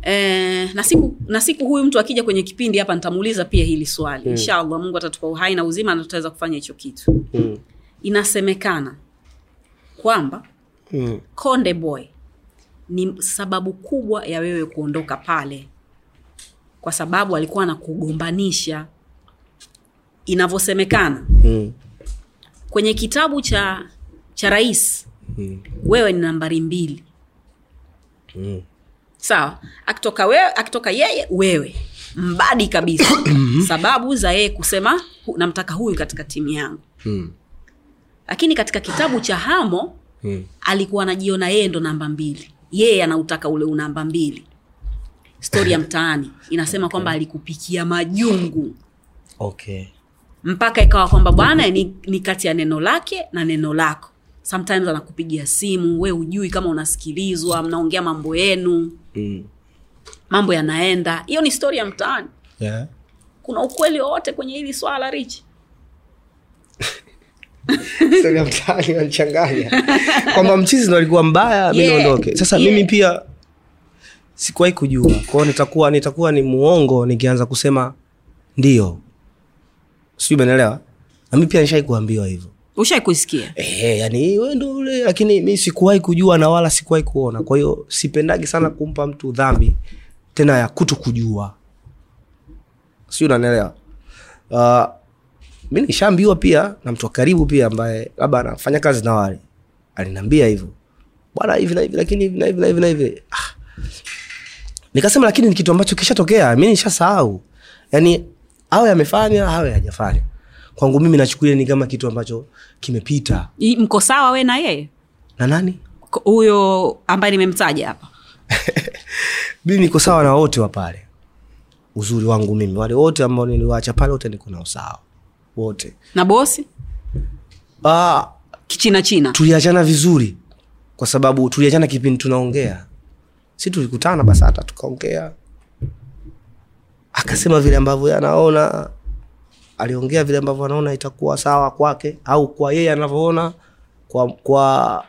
eh, na siku na siku huyu mtu akija kwenye kipindi hapa nitamuuliza pia hili swali mm. inshallah mungu atatupa uhai na uzima na tutaweza kufanya hicho kitu Mm. inasemekana kwamba Mm. konde boy ni sababu kubwa ya wewe kuondoka pale kwa sababu alikuwa anakugombanisha inavyosemekana Mm. kwenye kitabu cha cha rais Mm. wewe ni nambari mbili Mm. Sawa. Akitoka wewe akitoka yeye wewe. Mbadi kabisa. <coughs> Sababu za yeye kusema "Hu- namtaka huyu katika timu yangu. Mm. lakini katika kitabu cha hamo hmm. alikuwa anajiona yeye ndo namba mbili. Yeye anautaka ule unamba mbili. Stori ya <coughs> mtaani inasema kwamba alikupikia majungu. Okay. Mpaka ikawa kwamba bwana ni, ni kati ya neno lake na neno lako. Sometimes anakupigia simu we hujui kama unasikilizwa mnaongea mambo yenu mm. mambo yanaenda. Hiyo ni stori ya mtaani. Yeah. kuna ukweli wowote kwenye hili swala richi <laughs> ya mtaani inanichanganya kwamba mchizi ndo alikuwa mbaya mi Yeah, niondoke. Sasa yeah. mimi pia sikuwahi kujua. Kwao nitakuwa nitakuwa ni muongo nikianza kusema ndio. Sijui umeelewa na mi pia nishai kuambiwa hivyo ushai kuisikia? E, yani we ule lakini mi sikuwahi kujua na wala sikuwahi kuona. Kwa hiyo sipendagi sana kumpa mtu dhambi tena ya kuto kujua sijui unanielewa? Uh, mi nishaambiwa pia na mtu wa karibu pia ambaye labda anafanya kazi na wale. Aliniambia hivyo. Bwana hivi na hivi lakini hivi na hivi na hivi na hivi. Ah. nikasema lakini ni kitu ambacho kishatokea. Mi nishasahau. Yani awe amefanya awe hajafanya. Kwangu mimi nachukulia ni kama kitu ambacho kimepita. Mko sawa we na yeye? Na nani? Huyo ambaye nimemtaja hapa. <laughs> Mimi niko sawa na wote wa pale. Uzuri wangu mimi. Wale wote ambao niliwacha pale wote niko nao sawa. Wote. Na bosi? Ah, kichina china. tuliachana vizuri. Kwa sababu tuliachana kipindi tunaongea. Si tulikutana basi hata tukaongea. Akasema vile ambavyo anaona aliongea vile ambavyo anaona itakuwa sawa kwake au kwa yeye anavyoona kwa kwa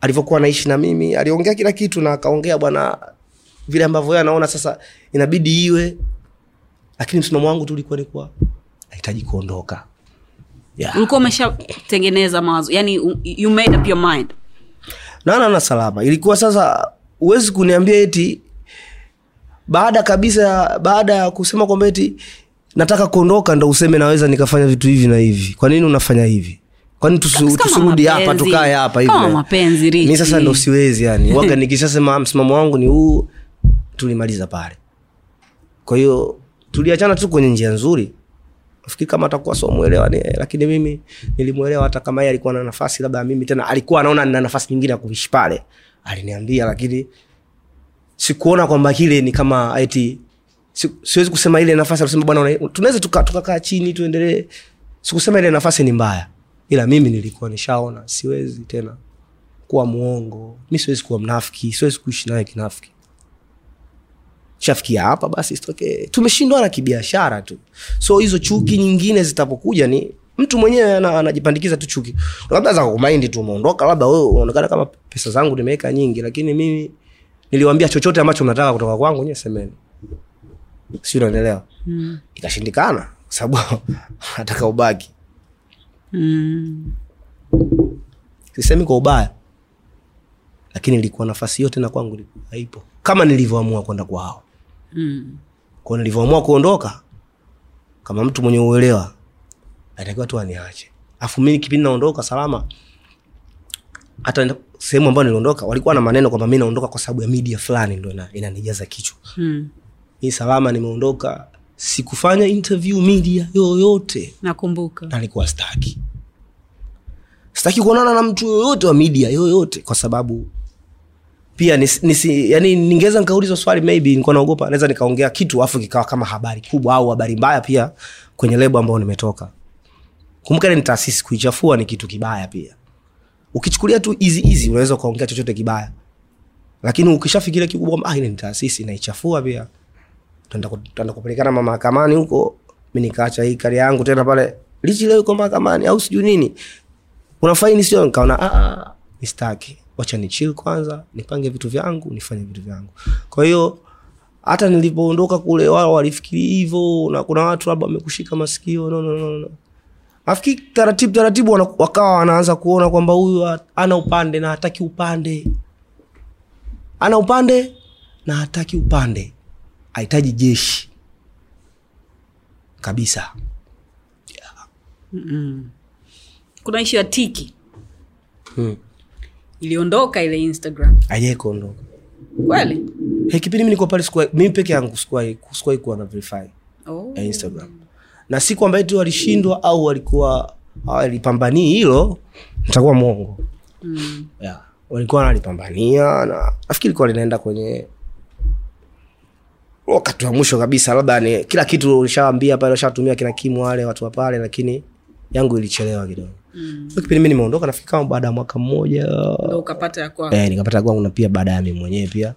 alivyokuwa anaishi na mimi. Aliongea kila kitu na akaongea bwana vile ambavyo yeye anaona sasa inabidi iwe lakini msimamo wangu tu ulikuwa ni kuwa nahitaji kuondoka. Yeah. ulikuwa umeshatengeneza mawazo yani you made up your mind. Naona na salama. Ilikuwa sasa huwezi kuniambia eti baada kabisa baada ya kusema kwamba eti nataka kuondoka ndo useme naweza nikafanya vitu hivi na hivi. Kwa nini unafanya hivi? Kwani tusirudi hapa tukae hapa hivi? Kama mapenzi, Ricky. mi sasa ndo siwezi yani. <laughs> Waga nikishasema msimamo wangu ni huu tulimaliza pale. Kwa hiyo tuliachana tu kwenye njia nzuri. Fikiri kama atakuwa somwelewa ni, lakini mimi nilimwelewa hata kama yeye alikuwa na nafasi labda mimi tena alikuwa anaona nina nafasi nyingine ya kuishi pale. Aliniambia lakini sikuona kwamba kile ni kama eti si, siwezi kusema ile nafasi alisema bwana tunaweza tukakaa tuka chini tuendelee. Sikusema ile nafasi ni mbaya ila mimi nilikuwa nishaona siwezi tena kuwa mwongo. Mi siwezi kuwa mnafiki siwezi kuishi naye kinafiki. Shafikia hapa basi isitokee. Tumeshindwana kibiashara tu. So hizo chuki nyingine zitapokuja ni mtu mwenyewe ana- anajipandikiza tu chuki. Labda za kumaindi tu umeondoka labda wewe unaonekana kama pesa zangu nimeweka nyingi lakini mimi niliwambia chochote ambacho mnataka kutoka kwangu nyewe semeni si unaelewa mm. ikashindikana sababu <laughs> nataka ubaki Mm. sisemi kwa ubaya lakini ilikuwa nafasi yote na kwangu haipo kama nilivyoamua kwenda kwao Mm. kwao nilivyoamua kuondoka kama mtu mwenye uelewa atakiwa tu aniache afu mi kipindi naondoka salama hata sehemu ambayo niliondoka walikuwa na maneno kwamba mi naondoka kwa sababu ya media fulani ndo ina- inanijaza kichwa Mm. Mi salama nimeondoka. Sikufanya interview media yoyote. Nakumbuka. Na nilikuwa staki sitaki kuonana na mtu yoyote wa media yoyote kwa sababu pia nisi, nisi, yani ningeweza nikaulizwa swali maybe nilikuwa naogopa naweza nikaongea kitu afu kikawa kama habari kubwa au habari mbaya pia kwenye lebo ambayo nimetoka. Kumbuka ni taasisi kuichafua ni kitu kibaya pia. Ukichukulia tu easy easy unaweza ukaongea chochote kibaya. Lakini ukishafikiria kikubwa ah, ile ni taasisi naichafua pia tuenda kupelekana ma- mahakamani huko. Mi nikaacha hii kari yangu tena pale. Lichi leo iko mahakamani au sijui nini. Kuna faini sio? Nikaona "Ah, ah, wacha ni chill kwanza nipange vitu vyangu nifanye vitu vyangu. Kwa hiyo hata nilipoondoka kule wao walifikiri hivyo na kuna watu labda wamekushika masikio. No, no, no, no. afiki taratibu taratibu wakawa wanaanza kuona kwamba huyu ana upande na hataki upande. Ana upande na hataki upande hahitaji jeshi. Kabisa. Kuna ishu ya tiki. Hmm. iliondoka ile instagram. Ajaikuondoka kweli? Hey, kipindi mi niko pale mimi peke yangu sikuwahi kuwa na verify oh. ya instagram. Na siku ambayo tu walishindwa au walikuwa walipambanii hilo nitakuwa mwongo. Mm. yeah. walikuwa wanalipambania na nafikiri likuwa linaenda kwenye wakati wa mwisho kabisa labda ni kila kitu ulishawambia pale ushatumia kina kimu wale watu wa pale lakini yangu ilichelewa kidogo. Mm. Kipindi mi nimeondoka nafikiri kama baada ya mwaka mmoja. Eh, nikapata kwangu na pia baada ya mi mwenyewe pia.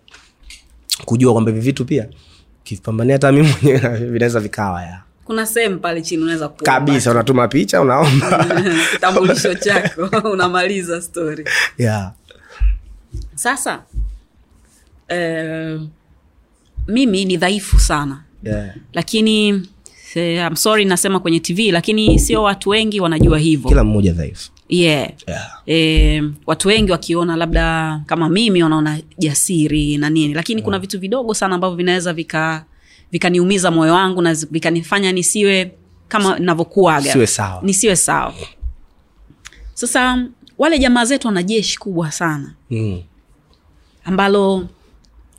Kujua kwamba hivi vitu pia kivipambania hata mi mwenyewe vinaweza vikawa ya. Kuna sehemu pale chini unaweza kabisa unatuma picha unaomba. <laughs> Kitambulisho chako <laughs> unamaliza story. <laughs> Yeah. sasa eh, mimi ni dhaifu sana Yeah. lakini I'm sorry nasema kwenye tv lakini sio watu wengi wanajua hivyo kila mmoja dhaifu yeah. yeah. e, watu wengi wakiona labda kama mimi wanaona jasiri na nini lakini kuna vitu vidogo sana ambavyo vinaweza vika vikaniumiza moyo wangu na vikanifanya nisiwe kama navyokuaga sawa. nisiwe sawa sasa wale jamaa zetu wana jeshi kubwa sana mm. ambalo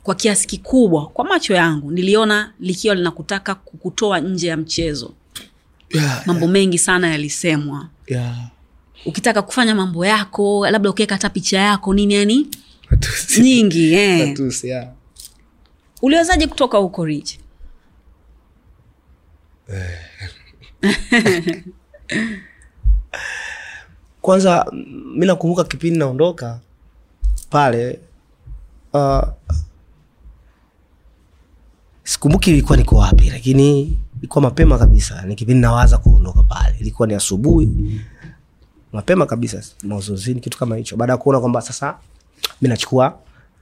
kwa kiasi kikubwa kwa macho yangu niliona likiwa linakutaka kukutoa nje ya mchezo yeah. mambo mengi sana yalisemwa yeah. ukitaka kufanya mambo yako labda ukiweka hata picha yako nini yani Matusi. nyingi eh. Matusi, yeah. uliwezaje kutoka huko rich <laughs> kwanza m- mi nakumbuka kipindi naondoka pale uh, sikumbuki ilikuwa niko wapi lakini ilikuwa mapema kabisa ni kipindi nawaza kuondoka pale. Ilikuwa ni asubuhi mapema kabisa mazozini kitu kama hicho. Baada ya kuona kwamba sasa mi nachukua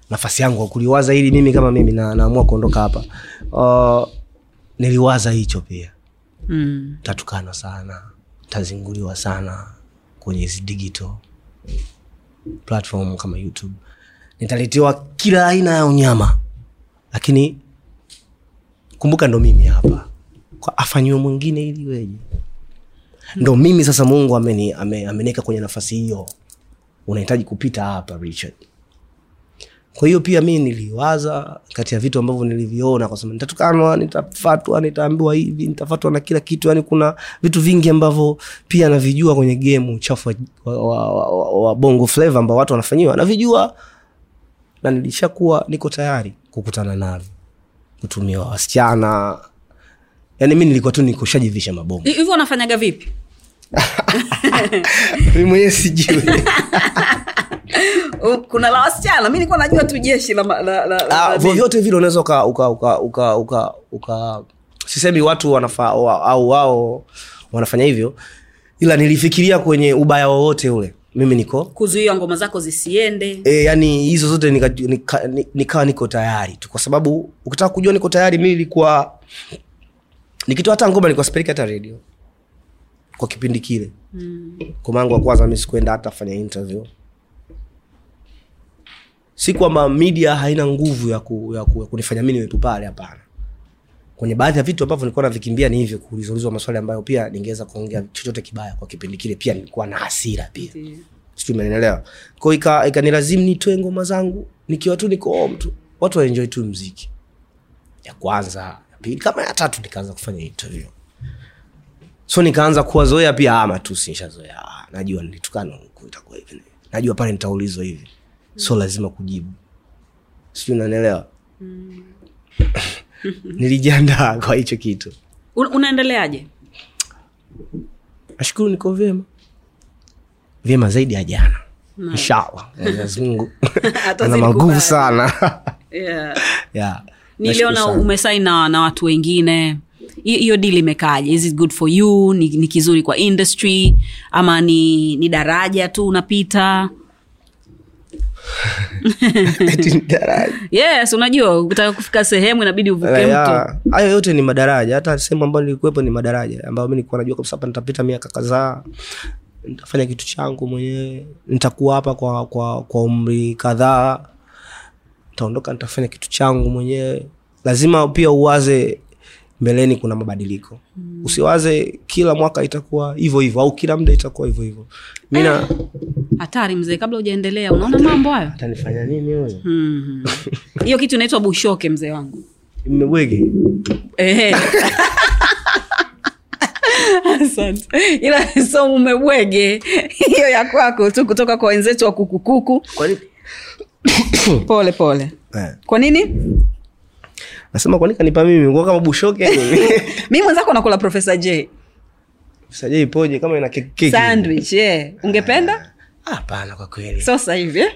nafasi yangu kuliwaza hili mimi kama mimi na, naamua kuondoka hapa. Uh, niliwaza hicho pia. Mm. tatukana sana tazinguliwa sana kwenye hizi digital platform kama youtube. Nitaletewa kila aina ya unyama lakini kumbuka ndo mimi hapa. Afanyiwe mwingine ili weje. Ndo mimi sasa mungu ameni, ame, ameniweka kwenye nafasi hiyo. Unahitaji kupita hapa richard. Kwa hiyo pia mi niliwaza kati ya vitu ambavyo niliviona kwasema nitatukanwa nitafatwa nitaambiwa hivi nitafatwa na kila kitu. Yani kuna vitu vingi ambavyo pia navijua kwenye gemu uchafu wa, wa, wa, wa, wa bongo flavo ambao watu wanafanyiwa. Navijua na nilishakuwa niko tayari kukutana navyo kutumiwa wasichana. Yani mi nilikuwa tu nikushajivisha mabomu. Hi- hivyo wanafanyaga vipi? <laughs> Mi mwenyewe sijui. Kuna la wasichana. Mi nilikuwa najua tu jeshi Ah, vyovyote vile unaweza uka, uka, uka, uka, uka, uka sisemi watu wanafa, au wao wanafanya hivyo ila nilifikiria kwenye ubaya wowote ule mimi niko? Kuzuia ngoma zako zisiende. E, yani hizo zote nika, nika, nika nikawa niko tayari tu. Kwa sababu ukitaka kujua niko tayari mi ilikuwa nikitoa hata ngoma nilikuwa sipeleki hata redio kwa kipindi kile. Mm. komangu wa kwanza mi sikuenda hata fanya interview. Si kwamba media haina nguvu ya, ku, ya, ku, ya kunifanya mi niwepo pale hapana kwenye baadhi ya vitu ambavyo nilikuwa navikimbia ni hivyo kuulizwaulizwa maswali ambayo pia ningeweza kuongea chochote kibaya kwa kipindi kile pia nilikuwa na hasira pia. Sijui umeelewa kwao ika- ikanilazimu nitoe ngoma zangu nikiwa tu niko home tu. Watu waenjoy tu mziki ya kwanza ya pili kama ya tatu nikaanza kufanya interview. So nikaanza kuwazoea pia ama tu sinshazoea Ah, najua nilitukana huku itakuwa hivi. Najua pale nitaulizwa hivi. So lazima kujibu. Sijui unanielewa <clears throat> <laughs> nilijiandaa kwa hicho kitu. Unaendeleaje? Nashukuru niko vyema. Vyema zaidi ya jana. Inshallah. <laughs> Mwenyezimungu ana maguvu sana. Yeah. <laughs> yeah. niliona Nashukuru umesain na, na watu wengine. Hiyo dili imekaaje? Is it good for you? Ni, ni kizuri kwa industry? Ama ni, ni daraja tu unapita. <laughs> yes unajua ukitaka kufika sehemu inabidi uvuke mtu hayo yote ni madaraja. Hata sehemu ambayo nilikuwepo ni madaraja ambayo mi nilikuwa najua kabisa hapa nitapita miaka kadhaa nitafanya kitu changu mwenyewe nitakuwa hapa kwa, kwa, kwa umri kadhaa nitaondoka nitafanya kitu changu mwenyewe. Lazima pia uwaze mbeleni kuna mabadiliko. Mm. usiwaze kila mwaka itakuwa hivyo hivyo au kila muda itakuwa hivyo hivyo. Mina hatari mzee kabla ujaendelea unaona mambo hayo? Atanifanya nini huyo Mhm. hiyo kitu inaitwa bushoke mzee wangu. Mmebwege asante. Ila so mumebwege hiyo ya kwako tu kutoka kwa wenzetu wa kukukuku. Pole pole. Eh. kwa nini nasema kwani kanipa mimi? Kwa kama bushoke <laughs> mi mwenzako nakula profesa j. Saje ipoje kama ina keki sandwich yeah. ungependa? Ah, hapana kwa kweli. Sasa hivi. Eh?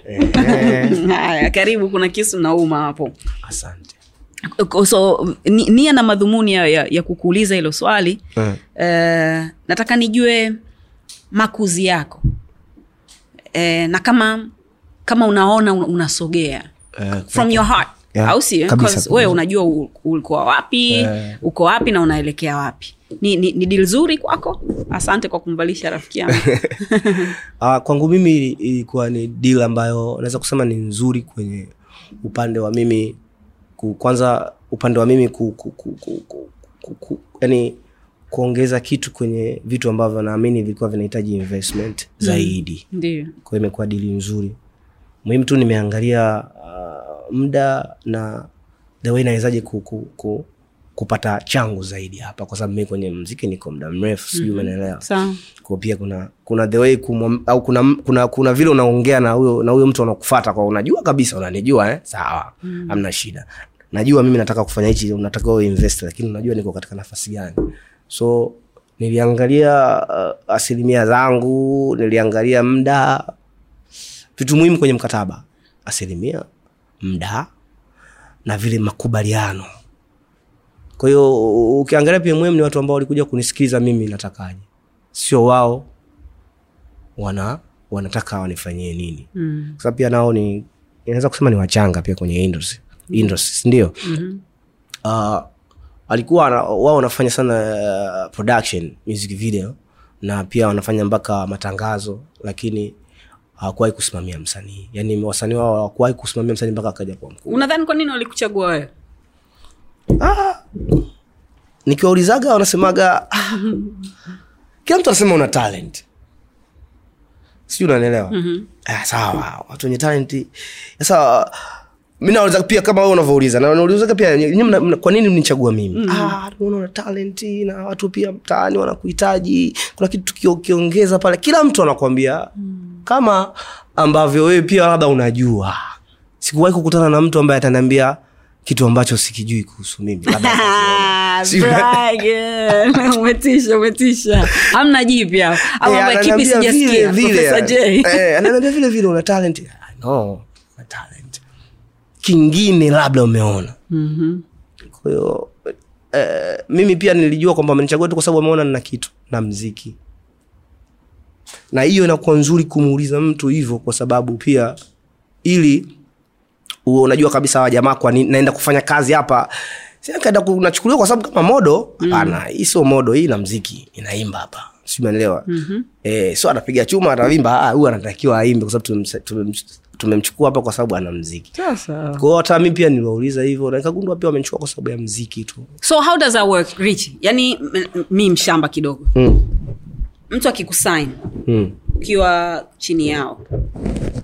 <laughs> Haya karibu kuna kisu nauma hapo. Asante. So nia na madhumuni ya, ya, ya kukuuliza hilo swali. Eh, nataka nijue makuzi yako. Uh, na kama kama unaona unasogea. Uh, from your heart Yeah, au si wewe unajua ulikuwa wapi yeah. uko wapi na unaelekea wapi. Ni, ni, ni dil zuri kwako. Asante kwa kumvalisha rafiki yangu. <laughs> <laughs> Ah, kwangu mimi ilikuwa ni dil ambayo naweza kusema ni nzuri kwenye upande wa mimi kwanza upande wa mimi ku, ku, ku, ku, ku, ku, ku, yani kuongeza kitu kwenye vitu ambavyo naamini vilikuwa vinahitaji investment zaidi. Mm. kwa imekuwa dili nzuri. Muhimu tu nimeangalia uh, muda na the way nawezaje ku, ku, ku, kupata changu zaidi hapa kwa sababu mi kwenye mziki niko muda mrefu sijui umenaelewa sawa. Kwa pia kuna kuna the way kumwam- au kuna, kuna kuna vile unaongea na huyo na huyo mtu anakufata kwa unajua kabisa unanijua eh? sawa. Mm. amna shida. Najua mimi nataka kufanya hichi unatakiwa invest lakini unajua niko katika nafasi gani. So niliangalia uh, asilimia zangu niliangalia muda. Vitu muhimu kwenye mkataba asilimia muda na vile makubaliano kwa hiyo ukiangalia PMM ni watu ambao walikuja kunisikiliza mimi natakaje sio wao wana wanataka wanifanyie nini mm. kwa sababu pia nao ni inaweza kusema ni wachanga pia kwenye industry, industry sindio mm-hmm. uh, alikuwa wao wanafanya sana uh, production music video na pia wanafanya mpaka matangazo lakini hawakuwahi kusimamia msanii. Yani wasanii wao hawakuwahi kusimamia msanii mpaka akaja kwa mkuu. Unadhani kwa nini walikuchagua wewe? Nikiwaulizaga wanasemaga "Ah, <laughs> kila mtu anasema una talent. Sijui unanielewa? Mm-hmm. ah, sawa. Watu wenye talenti sasa mi nauliza pia kama we unavyouliza. Na naulizaga pia kwa nini mnichagua mimi? Mm. ah, una talent na watu pia mtaani wanakuhitaji. Kuna kitu kiongeza pale kila mtu anakwambia mm. Kama ambavyo wewe pia labda unajua sikuwahi kukutana na mtu ambaye ataniambia kitu ambacho sikijui kuhusu mimi. <laughs> <laughs> Umetisha umetisha. Amna jipya Eh, ananiambia vile vile, eh, ananiambia vile vile una talent. I know, una talent. Kingine labda umeona. Mm-hmm. kwahiyo eh, mimi pia nilijua kwamba amenichagua tu kwa sababu ameona nina kitu na mziki na hiyo inakuwa nzuri kumuuliza mtu hivyo kwa sababu pia ili uwe unajua kabisa hawa jamaa kwa nini naenda kufanya kazi hapa kaenda ku- nachukuliwa kwa sababu kama modo? Hapana hii sio modo hii na mziki inaimba hapa. Simanelewa mm-hmm. e, so anapiga chuma atavimba ah, huyu anatakiwa aimbe kwa sababu tumemchukua hapa kwa sababu ana mziki. Kwao hata mi pia niliwauliza hivyo na nikagundua pia wamenichukua kwa sababu ya mziki tu. So how does that work rich? Yani mi mshamba kidogo. Mm. Mtu akikusain Mm. ukiwa chini yao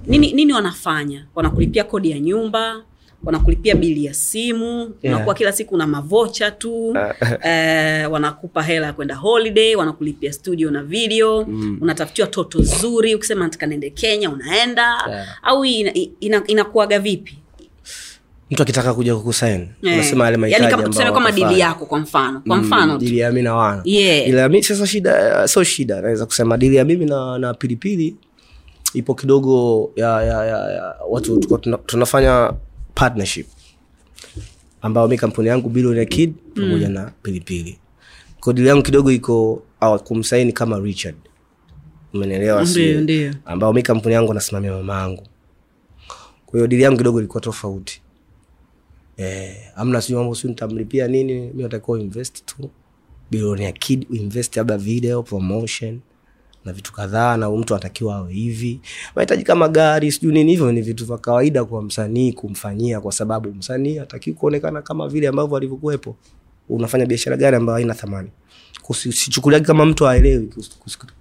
nini nini wanafanya wanakulipia kodi ya nyumba wanakulipia bili ya simu Yeah. unakuwa kila siku na mavocha tu <laughs> eh, wanakupa hela ya kwenda holiday wanakulipia studio na video mm. unatafutiwa toto zuri ukisema nataka nende kenya unaenda Yeah. au inakuaga ina, ina, inakuaga vipi mtu akitaka kuja kukusain Eh. unasema yale mahitaji kama ambayo tuseme kama watafanya. dili yako kwa mfano kwa Mm, mfano dili ya mi na wana Yeah. Dili ya mi sasa shida sio shida naweza kusema dili ya mimi na, na pilipili ipo kidogo ya, ya, ya, ya watu tuko tuna, tunafanya partnership ambayo mi kampuni yangu Billionaire Kid pamoja mm. na pilipili ko dili yangu kidogo iko kumsaini kama richard ndio. ambao mi kampuni yangu nasimamia mama yangu kwa hiyo dili yangu kidogo ilikuwa tofauti eh, amna sijui mambo sijui nitamlipia nini mi natakiwa invest tu. Billionaire Kid invest labda video promotion na vitu kadhaa na mtu anatakiwa awe hivi. Mahitaji kama gari sijui nini hivyo ni vitu vya kawaida kwa msanii kumfanyia kwa sababu msanii atakiwi kuonekana kama vile ambavyo alivyokuwepo. Unafanya biashara gani ambayo haina thamani? Kusi- kama mtu aelewi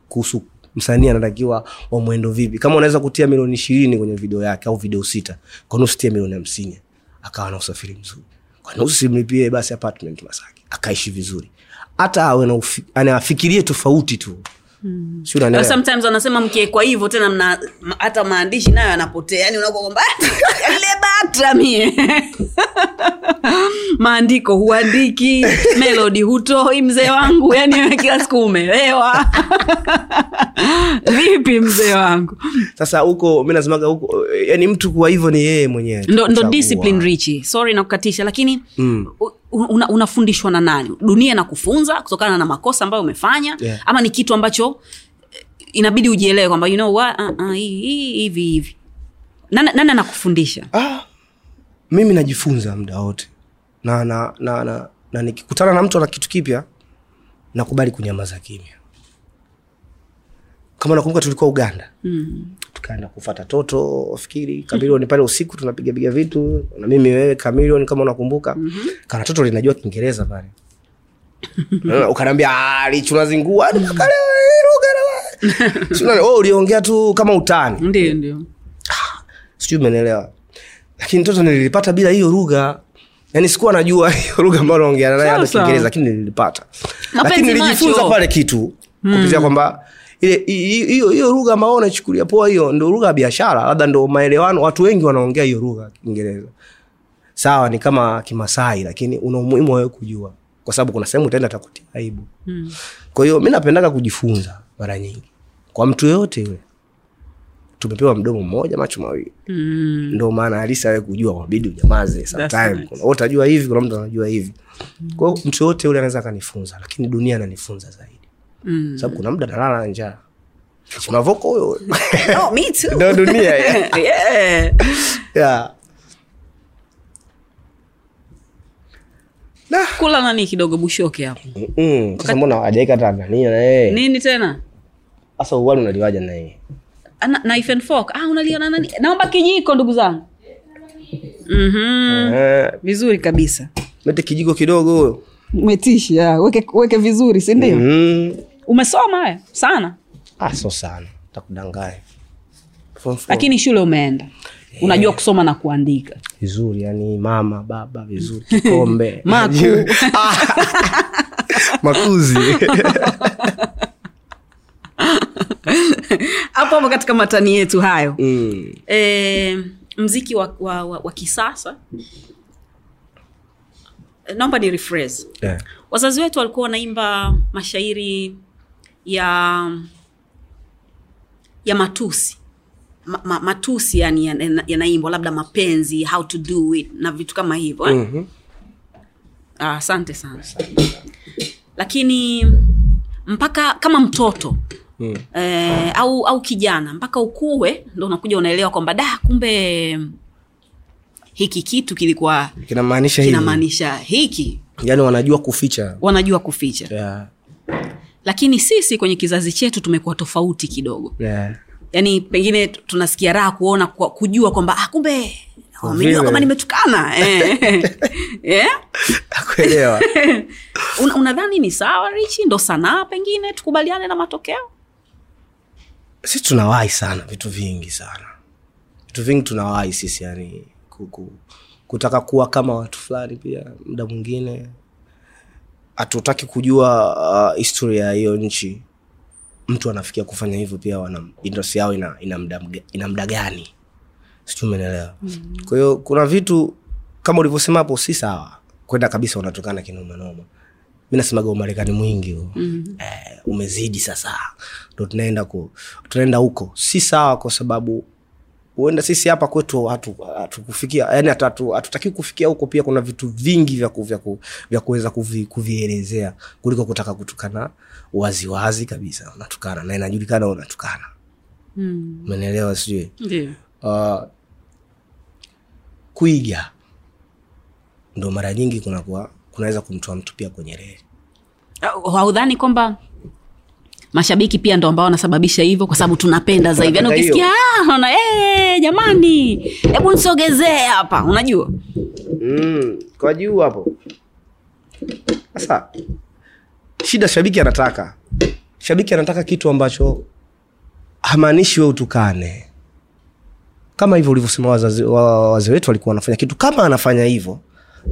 kuhusu msanii anatakiwa wa mwendo vipi. Kama unaweza kutia milioni ishirini kwenye video yake au video sita kwani usitie milioni hamsini akawa na usafiri mzuri. Kwani usimlipie basi apartment masaki? Akaishi vizuri. Hata awe afikirie tofauti tu mm. unanielewa? sometimes wanasema mkiekwa hivyo tena mna hata maandishi nayo yanapotea yani unakuwa kwamba <laughs> batra mie <laughs> maandiko huandiki melodi hutoi mzee wangu yani kila siku umelewa <laughs> vipi mzee wangu sasa huko mi nazimaga huko yani mtu kuwa hivyo ni yeye mwenyewe ndo, ndo discipline richi sorry nakukatisha lakini Mm. u- una, unafundishwa na nani? Dunia inakufunza kutokana na makosa ambayo umefanya Yeah. ama ni kitu ambacho eh, inabidi ujielewe kwamba you know what, uh, uh, hivi hivi. Nani nani anakufundisha? Ah, mimi najifunza muda wote. Na na, na, na, na nikikutana na mtu ana kitu kipya nakubali kunyamaza kimya. Kama nakumbuka tulikuwa uganda. Mm. Tukaenda kufata toto fikiri kamilioni pale usiku tunapigapiga vitu. Na mimi wewe kamilioni kama unakumbuka mm-hmm. kana toto linajua kiingereza pale. Ukanaambia "Ah, lichu unazingua? Nimekalewa, hii lugha na- <laughs> Si unani- wewe uliongea tu kama utani. Ndio ndio. Sijui umenelewa lakini toto nililipata bila hiyo lugha. Yani sikuwa najua <laughs> hiyo lugha ambayo naongea naye kiingereza lakini nililipata lakini nilijifunza pale kitu kupitia kwamba ile hi- hi- hiyo hiyo lugha ambayo unachukulia poa hiyo ndo lugha ya biashara labda ndo maelewano watu wengi wanaongea hiyo lugha kiingereza. Sawa ni kama kimasai lakini una umuhimu wawe kujua kwa sababu kuna sehemu utaenda takutia aibu. Mm. kwa hiyo mi napendaga kujifunza mara nyingi. Kwa mtu yoyote yule. Tumepewa mdomo mmoja macho mawili. Mm. ndo maana halisi awe kujua wabidi unyamaze sometime. utajua hivi kuna mtu anajua hivi. Mm. kwao mtu yoyote yule anaweza akanifunza lakini dunia ananifunza zaidi Mm. sababu kuna muda nalala na njaa mavoko huyo oh, <laughs> me too. Ndio dunia, <laughs> yeah. yeah. yeah. Nah. kula nani kidogo bushoke hapo sasa mbona hajaika hata nania na nini tena sasa uwali unaliwaja na knife and fork ah, unaliona nani naomba kijiko ndugu zangu mm-hmm. Eh, vizuri kabisa mete kijiko kidogo huyo umetisha weke, weke vizuri sindio mm. Umesoma we sana? Ah, so sana. Takudanganya lakini shule umeenda. Unajua kusoma na kuandika. Vizuri yani mama baba vizuri. <laughs> Kikombe. Maku. <laughs> Makuzi. Hapo hapo katika matani yetu hayo. Mm. e, mziki wa, wa, wa, wa kisasa. Naomba ni rephrase. Yeah. wazazi wetu walikuwa wanaimba mashairi ya ya matusi ma, ma, matusi yani yanaimbwa ya, labda mapenzi how to do it na vitu kama hivyo eh? mm-hmm. asante sana lakini mpaka kama mtoto Mm. eh, au au kijana mpaka ukuwe ndo unakuja unaelewa kwamba da kumbe hiki kitu kilikuwa kinamaanisha kinamaanisha hiki yani wanajua kuficha wanajua kuficha yeah. Lakini sisi kwenye kizazi chetu tumekuwa tofauti kidogo. Yeah. yaani pengine tunasikia raha kuona kwa, kujua kwamba ah, kumbe wamejua kwamba nimetukana. <laughs> Eh. <laughs> Nakuelewa. <laughs> Una- unadhani ni sawa richi ndo sanaa pengine tukubaliane na matokeo? Sisi tunawahi sana vitu vingi sana. Vitu vingi tunawahi sisi yani kuku, kutaka kuwa kama watu fulani pia muda mwingine hatutaki kujua uh, historia ya hiyo nchi. Mtu anafikia kufanya hivyo pia wana industry yao ina, ina, mda, ina mda gani? Sijui umeelewa. Mm. kwa hiyo kuna vitu kama ulivyosema hapo si sawa. Kwenda kabisa unatokana kinomanoma mi nasemaga umarekani mwingi mm. eh, umezidi sasa. Ndo tunaenda ku, tunaenda huko. Si sawa kwa sababu huenda sisi hapa kwetu hatu- hatukufikia yani hatu- kufikia huko pia kuna vitu vingi vya, ku, vya, ku, vya kuweza kuvi, kuvielezea kuliko kutaka kutukana waziwazi kabisa. Unatukana na inajulikana unatukana. Mm. umenielewa sijui? Ndio. Uh, kuiga ndo mara nyingi kunakuwa kunaweza kumtoa mtu pia kwenye reli. Ah, haudhani kwamba mashabiki pia ndo ambao wanasababisha hivyo kwa sababu tunapenda zaidi. Yani ukisikia "Ah, unaona, "Eh, jamani hebu nisogezee hapa. Unajua? Mm, kwa juu hapo. Sasa shida shabiki anataka. Shabiki anataka kitu ambacho hamaanishi we utukane. Kama hivyo ulivyosema wa- wazee wetu walikuwa wanafanya kitu. Kama anafanya hivyo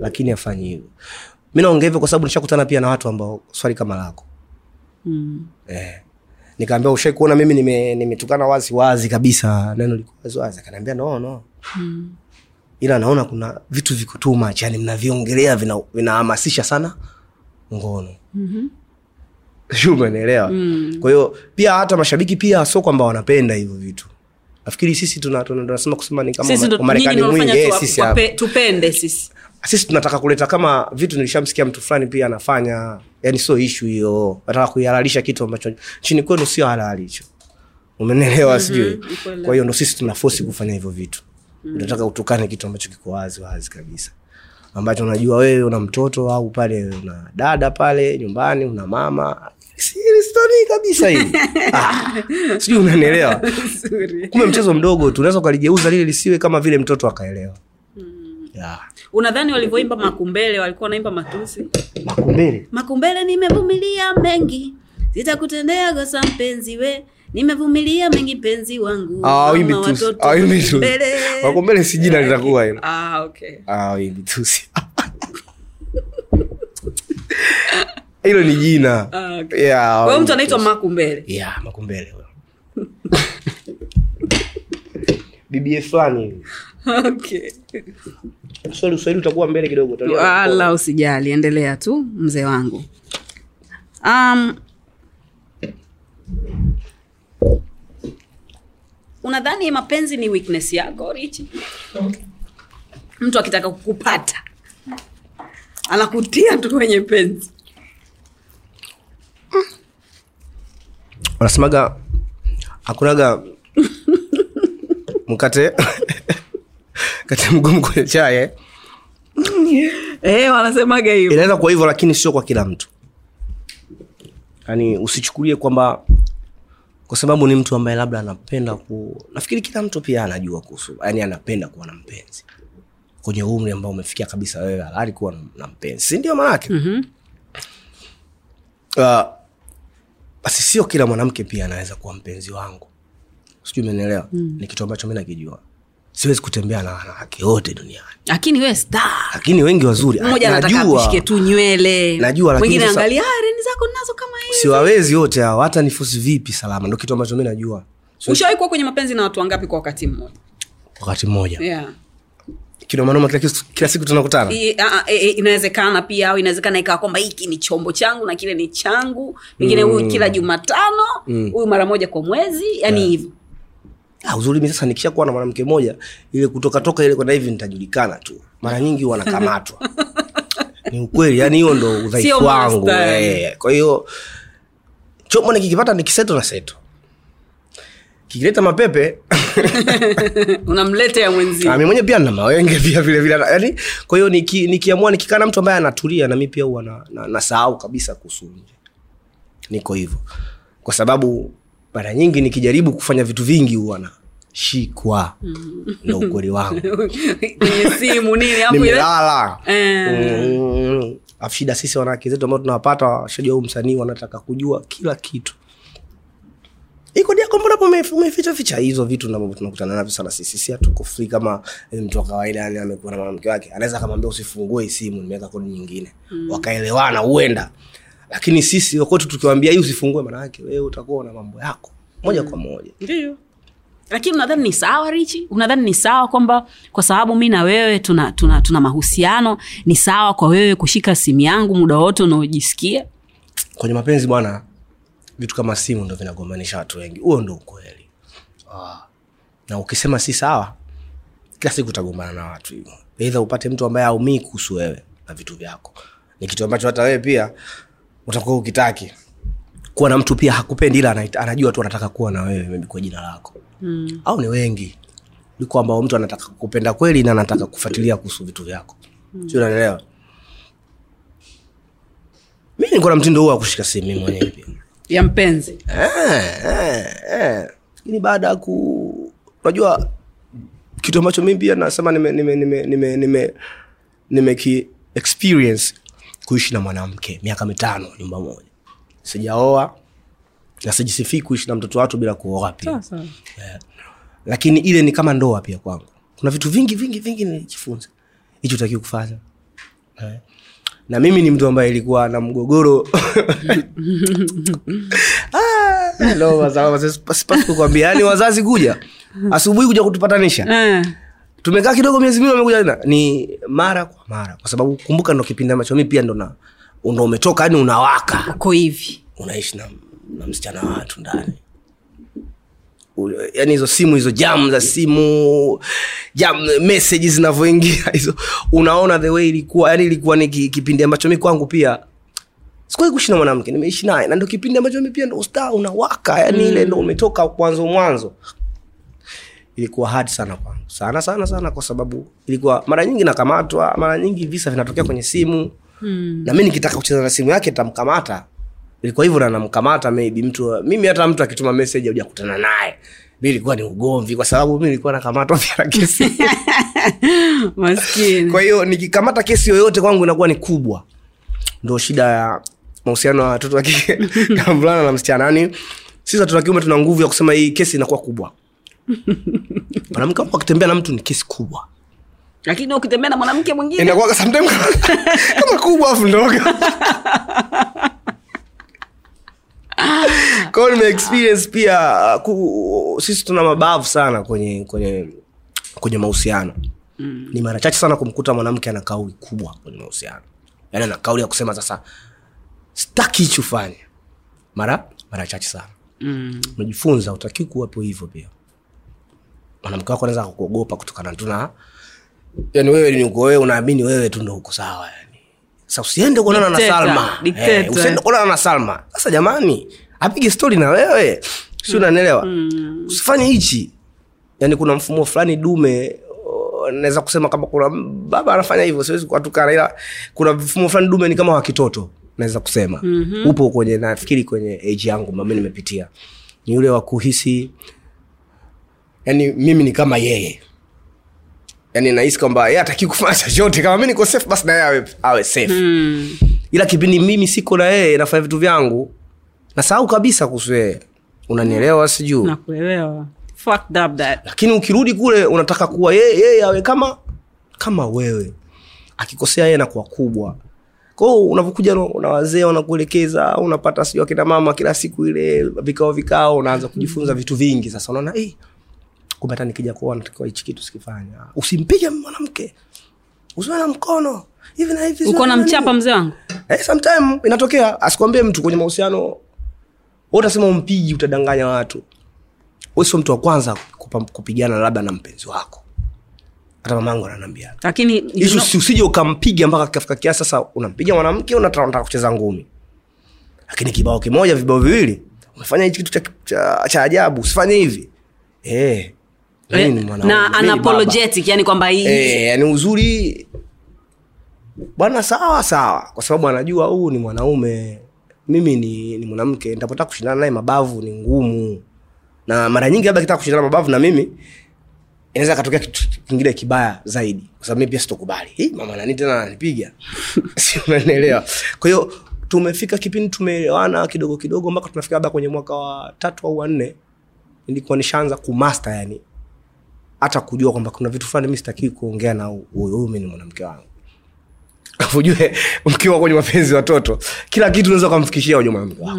lakini afanyi hivyo. Mi naongea hivyo kwa sababu nishakutana pia na watu ambao swali kama lako mm. eh. nikaambia ushai kuona mimi nime- nimetukana wazi wazi kabisa. Neno liko wazi wazi. Akaniambia no no. Mm. ila naona kuna vitu viko too much. Yani mnaviongelea vina- vinahamasisha sana ngono. Mm-hmm. <laughs> Umenielewa? Mm. kwa hiyo pia hata mashabiki pia sio kwamba wanapenda hivyo vitu. Nafikiri sisi tuna- tuna- tunasema kusema ni kama ndo mwingi eh, sisi tupende sisi. Sisi tunataka kuleta kama vitu nilishamsikia mtu fulani pia anafanya yani sio ishu hiyo. Nataka kuihalalisha kitu ambacho chini kwenu sio halali hicho. Umenelewa sijui? kwa hiyo ndo sisi tuna fosi kufanya hivyo vitu. Unataka utukane kitu ambacho kiko wazi wazi kabisa. Ambacho unajua wewe una mtoto au pale una dada pale nyumbani una mama. Story kabisa hii? <laughs> Ah, sijui unanielewa. Kumbe mchezo mdogo tu. Unaweza ukaligeuza lile lisiwe kama vile mtoto akaelewa. Yeah. Unadhani walivyoimba makumbele walikuwa wanaimba matusi? Makumbele? Makumbele nimevumilia mengi. Sitakutendea kosa mpenzi we. Nimevumilia mengi penzi wangu. Ah, Ah, makumbele. si jina litakuwa hilo. Ah, okay. Ah, <laughs> hilo ni jina. Ah, okay. Yeah, kwa hiyo mtu anaitwa makumbele. Yeah, makumbele bibie fulani hivi okay. Swali uswahili utakuwa mbele kidogo wala usijali. Endelea tu mzee wangu. Um, unadhani mapenzi ni weakness yako richi mtu akitaka kukupata anakutia tu kwenye penzi. Wanasemaga hakunaga <laughs> mkate kate mgumu kwenye chai eh? <laughs> eh, wanasemaga hivyo. Inaweza kuwa hivyo lakini sio kwa kila mtu. Yaani usichukulie kwamba kwa sababu ni mtu ambaye labda anapenda ku nafikiri kila mtu pia anajua kuhusu yani anapenda kuwa na mpenzi. Kwenye umri ambao umefikia kabisa wewe halali kuwa na- mpenzi si ndio maanake? Mhm. uh, basi sio kila mwanamke pia anaweza kuwa mpenzi wangu. Sijui umenielewa? Mm. ni kitu ambacho mi nakijua siwezi kutembea na wanawake wote duniani. Lakini we star. Lakini wengi wazuri mmoja anataka tu nywele. Najua, lakini wengine angalia "Ah, reni zako nazo kama hivi siwawezi wote hao hata nifosi vipi salama. Ndo kitu ambacho mi najua. Ushawahi kuwa kwenye mapenzi na watu wangapi kwa wakati mmoja? Wakati mmoja. Yeah. kinomanoma kila, kila siku tunakutana. E- e- inawezekana pia au inawezekana ikawa kwamba hiki ni chombo changu na kile ni changu. Pengine huyu kila jumatano huyu mara moja kwa mwezi yani hivyo Ah, uzuri mimi sasa nikisha kuwa na mwanamke mmoja ile kutoka toka ile kwenda hivi nitajulikana tu. Mara nyingi wanakamatwa. <laughs> ni ukweli yani hiyo ndo udhaifu wangu eh. kwa hiyo chombo nikikipata nikiseto na seto. Kikileta mapepe. <laughs> Unamleta ya mwenzio. Ah, mwenyewe pia na mawenge <laughs> pia vile vile. Yani kwa hiyo niki, nikikaa na mtu ambaye anatulia na mi pia huwa na, na, nasahau kabisa kuhusu nje. Niko hivyo. Kwa sababu mara nyingi nikijaribu kufanya vitu vingi huwa nashikwa na ukweli wangu. <laughs> Simu nini nimelala. Eh. Mm. afu shida sisi wanawake zetu ambao tunawapata washajua huu msanii wanataka kujua kila kitu. Iko diako mbona ume- umeficha ficha hizo vitu ambavyo tunakutana navyo sana sisi. Si hatuko free kama mtu wa kawaida yani amekuwa na mwanamke wake. Anaweza akamwambia usifungue hii simu nimeweka kodi nyingine. Mm. wakaelewana huenda lakini sisi kwetu tukiwambia hii usifungue manaake wewe utakuwa na mambo yako moja kwa moja. Ndio. Lakini unadhani ni sawa richi unadhani ni sawa kwamba kwa sababu mi na wewe tuna, tuna, tuna mahusiano ni sawa kwa wewe kushika simu yangu muda wote unaojisikia? Kwenye mapenzi bwana vitu kama simu ndo vinagombanisha watu wengi. Huo ndo ukweli. Ah. na ukisema si sawa kila siku utagombana na watu hivyo. Eidha upate mtu ambaye aumii kuhusu wewe na vitu vyako. Ni kitu ambacho hata wewe pia utakuwa ukitaki kuwa na mtu pia hakupendi ila anajua tu anataka kuwa na wewe maybe kwa jina lako. Mm. au ni wengi. Liko ambao mtu anataka kupenda kweli na anataka kufuatilia kuhusu vitu vyako. Mm. sio unanielewa mi niko na mtindo huo wa kushika simu mimi mwenyewe pia. Ya mpenzi. Eh, eh, eh. lakini baada ya ku unajua kitu ambacho mimi pia nasema nime nime nime nime nime, nime ki experience kuishi na mwanamke miaka mitano nyumba moja. Sijaoa na sijisifii kuishi na mtoto watu bila kuoa pia. Lakini ile ni kama ndoa pia kwangu. Kuna vitu vingi vingi vingi nilijifunza. Hicho takiwa kufanya. Eh. na mimi ni mtu ambaye ilikuwa na mgogoro. <laughs> Ah, no, sipasi- sipasi kukwambia. Yani wazazi kuja. Asubuhi kuja kutupatanisha. Eh. Tumekaa kidogo miezi miwili wamekuja tena. Ni mara kwa mara. Kwa sababu kumbuka ndo kipindi ambacho mi pia ndo na ndo umetoka yani unawaka. Uko hivi. Unaishi na, na msichana wa watu ndani. Yaani hizo simu hizo jam za simu jam message zinavyoingia <laughs> hizo. Unaona the way ilikuwa yani ilikuwa ni kipindi ambacho mi kwangu pia sikuwahi kuishi na mwanamke nimeishi naye. Na ndo kipindi ambacho mi pia ndo usta unawaka yani mm. ile ndo umetoka mwanzo mwanzo ilikuwa hard sana kwangu. Sana sana sana kwa sababu ilikuwa mara nyingi nakamatwa mara nyingi visa vinatokea kwenye simu. Mm. na mi nikitaka kucheza na simu yake tamkamata ilikuwa hivyo na namkamata maybe mtu mimi hata mtu akituma message hujakutana naye. Mi ilikuwa ni ugomvi kwa sababu mi ilikuwa nakamatwa vyara kesi. <laughs> Kwa hiyo nikikamata kesi yoyote kwangu inakuwa ni kubwa. Ndo shida ya mahusiano ya watoto wa kike na <laughs> mvulana na msichana. Yani sisi watoto wa kiume tuna nguvu ya kusema hii kesi inakuwa kubwa <laughs> mwanamke wako akitembea na mtu ni kesi kubwa. Lakini ukitembea na mwanamke mwingine inakuwa sometimes <laughs> kama, kubwa afu ndogo. <laughs> Kwao nimeexperience pia ku, sisi tuna mabavu sana kwenye kwenye kwenye mahusiano. Mm. ni mara chache sana kumkuta mwanamke ana kauli kubwa kwenye mahusiano. Yaani ana kauli ya kusema sasa staki hichi ufanye. Mara mara chache sana. Mm. unajifunza utakii kuwapo hivyo pia mwanamke wako anaweza kukuogopa kutokana tu na yani wewe ni wewe unaamini wewe tu ndo uko sawa yani. Sasa usiende kuonana na salma. Eh, usiende kuonana na salma. Sasa jamani apige stori na wewe. Si unanielewa? Usifanye hichi. Yani kuna mfumo fulani dume o, naweza kusema kama kuna baba anafanya hivyo siwezi kuwatukana ila kuna mfumo fulani dume ni kama wa kitoto naweza kusema. Mm-hmm. upo kwenye nafikiri kwenye age yangu mami nimepitia. Ni yule wa kuhisi yani mimi ni kama yeye. Yani nahisi kwamba ye ataki kufanya chochote. Kama mi niko safe basi naye awe, awe safe. Mm. ila kipindi mimi siko na yeye nafanya vitu vyangu nasahau kabisa kuhusu yeye. Unanielewa sijuu nakuelewa. Fucked up that. Lakini ukirudi kule unataka kuwa yeye yeye awe kama kama wewe. Akikosea yeye nakuwa kubwa. Kwao unavokuja na wazee wanakuelekeza unapata sijui akina mama kila siku ile vikao vikao unaanza kujifunza vitu vingi. Sasa unaona eh, kumbe hata nikija kuoa natakiwa hichi kitu sikifanya usimpige mwanamke. Usiwe na mkono. Hivi na hivi uko na mchapa mzee wangu? Eh, sometime inatokea asikwambie mtu kwenye mahusiano wewe utasema umpigi utadanganya watu. Wewe sio mtu wa kwanza kupigana labda na mpenzi wako. Hata mamangu ananiambia. Lakini hizo si usije ukampiga mpaka kafika kiasi sasa unampiga mwanamke unataka kucheza ngumi. Lakini kibao kimoja vibao viwili umefanya hichi kitu cha, cha, cha ajabu usifanye hivi. Eh, mwanaume, na anapologetic yani kwamba hii Eh, yani uzuri bwana sawa sawa. Kwa sababu anajua huu ni mwanaume. Mimi ni, ni mwanamke. Nitapotaka kushindana naye mabavu ni ngumu. Na mara nyingi labda kitaka kushindana mabavu na mimi inaweza katokea kitu kingine kibaya zaidi. Kwa sababu mi pia sitokubali. Hii, mama nani tena ananipiga? <laughs> Sinanelewa kwa hiyo tumefika kipindi tumeelewana kidogo kidogo mpaka tunafika labda kwenye mwaka wa tatu au wanne nilikuwa nishaanza kumasta yani hata kujua kwamba kuna vitu fulani mi sitakii kuongea na huyu huyu mi ni mwanamke wangu. <laughs> Ujue mkiwa kwenye mapenzi watoto kila kitu unaweza ukamfikishia huyo mwanamke wako.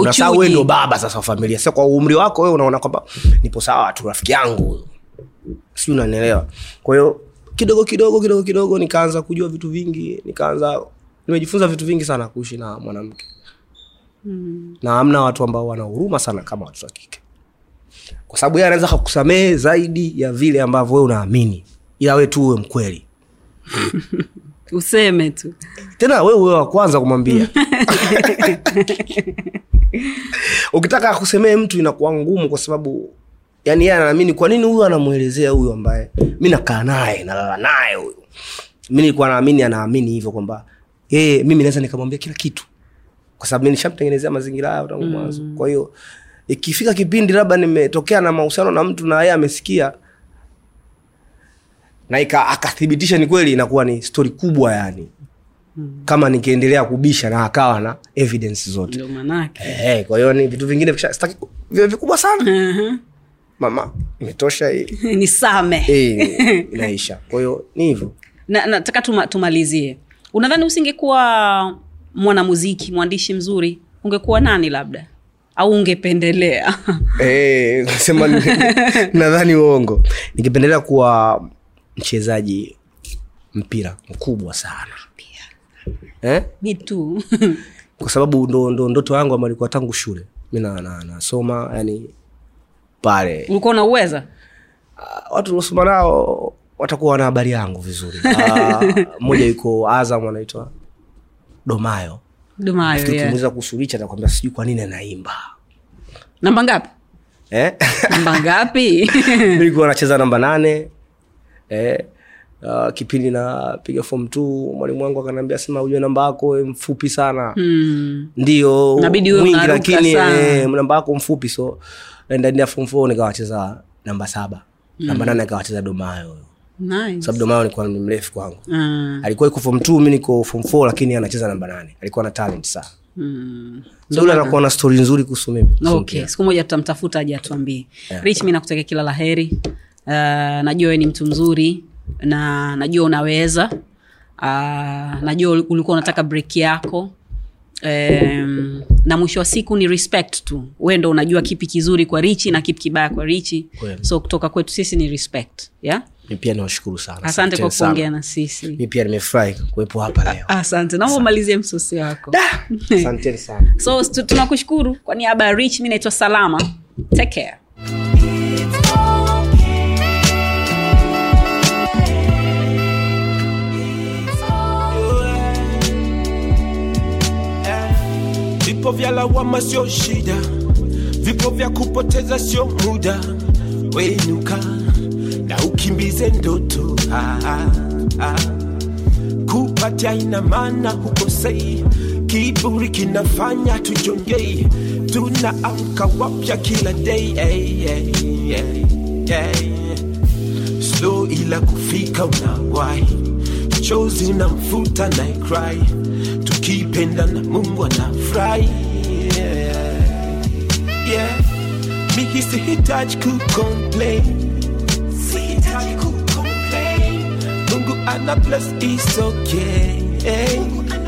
Unasahau wewe ndio baba sasa wa familia. Sasa kwa umri wako wewe unaona kwamba nipo sawa tu rafiki yangu huyu. Si unanielewa. Kwahiyo kidogo kidogo kidogo kidogo nikaanza kujua vitu vingi nikaanza nimejifunza vitu vingi sana kuishi na mwanamke. Na amna watu ambao wana huruma sana kama watoto wa kike kwa sababu yeye anaweza kakusamehe zaidi ya vile ambavyo wewe unaamini. Ila we tu uwe mkweli. <laughs> Useme tu. Tena wewe uwe wa kwanza kumwambia. <laughs> Ukitaka akusemee mtu inakuwa ngumu kwa sababu yani yeye anaamini kwa nini huyu anamwelezea huyu ambaye mi nakaa naye nalala naye huyu. Mi nilikuwa naamini anaamini hivyo kwamba yeye mimi naweza nikamwambia kila kitu. Kwa sababu mi nishamtengenezea mazingira hayo tangu mwanzo. Kwa hiyo ikifika kipindi labda nimetokea na mahusiano na mtu na yeye amesikia na ika- akathibitisha ni kweli inakuwa ni stori kubwa yani. Kama nikiendelea kubisha na akawa na evidence zote. Ndio Eh, kwa hiyo ni vitu vingine sitaki viwe vikubwa sana. Mhm. mama imetosha hii. <laughs> Ni same. Eh, <laughs> naisha kwa hiyo ni hivyo. Na nataka tuma, tumalizie. Unadhani usingekuwa mwanamuziki mwandishi mzuri ungekuwa nani labda au ungependelea? <laughs> Eh, nasema ni- <laughs> nadhani uongo. Nikipendelea kuwa mchezaji mpira mkubwa sana. Eh? mi tu <laughs> kwa sababu ndo, ndo ndoto yangu ambayo ilikuwa tangu shule. Mi na- na- yani pale. Ulikuwa unauweza? Uh, watu uliosoma nao watakuwa wana habari yangu vizuri. Ah, mmoja yuko azam anaitwa domayo dumayo Nafikiri yeah. kuhusu richa atakwambia sijui kwa nini anaimba. Namba ngapi? Eh? namba <laughs> ngapi? Nilikuwa nacheza namba nane. Eh, uh, kipindi napiga fom t mwalimu wangu akanaambia sema ujue namba yako mfupi sana. Hmm. ndio mwingi lakini eh, namba yako mfupi so ndani fom f nikawacheza namba saba. Namba nane akawacheza domayo nice. sababu domayo alikuwa ni mrefu kwangu. Ah, alikuwa yuko form two mi niko form four lakini anacheza namba nane. Alikuwa na talent sana. Mm. so yule anakuwa na stori nzuri kuhusu mimi. Okay siku moja tutamtafuta aje atuambie. Rich mi nakutakia kila la heri. Uh, najua ni mtu mzuri na najua unaweza. Uh, najua ulikuwa unataka break yako. Um, na mwisho wa siku ni respect tu. We ndo unajua kipi kizuri kwa richi na kipi kibaya kwa richi so kutoka kwetu sisi ni respect yeah? Mi pia niwashukuru sana. Asante kwa kuongea na sisi. Mi pia nimefurahi kuwepo hapa leo. Asante. Naomba umalizie msosi wako. <laughs> Asanteni sana. So tunakushukuru kwa niaba ya rich mi naitwa salama. Take care. Vipo vya lawama sio shida, vipo vya kupoteza sio muda. Wenuka na ukimbize ndoto ah, ah, ah. kupatia ina maana hukosei kiburi kinafanya tujongei tunaamka wapya kila day hey, hey, hey, hey. slow ila kufika unawai chozi na mfuta na cry tukipenda na mungu anafurahi yeah. yeah. mimi sihitaji kucomplain and not less is okay.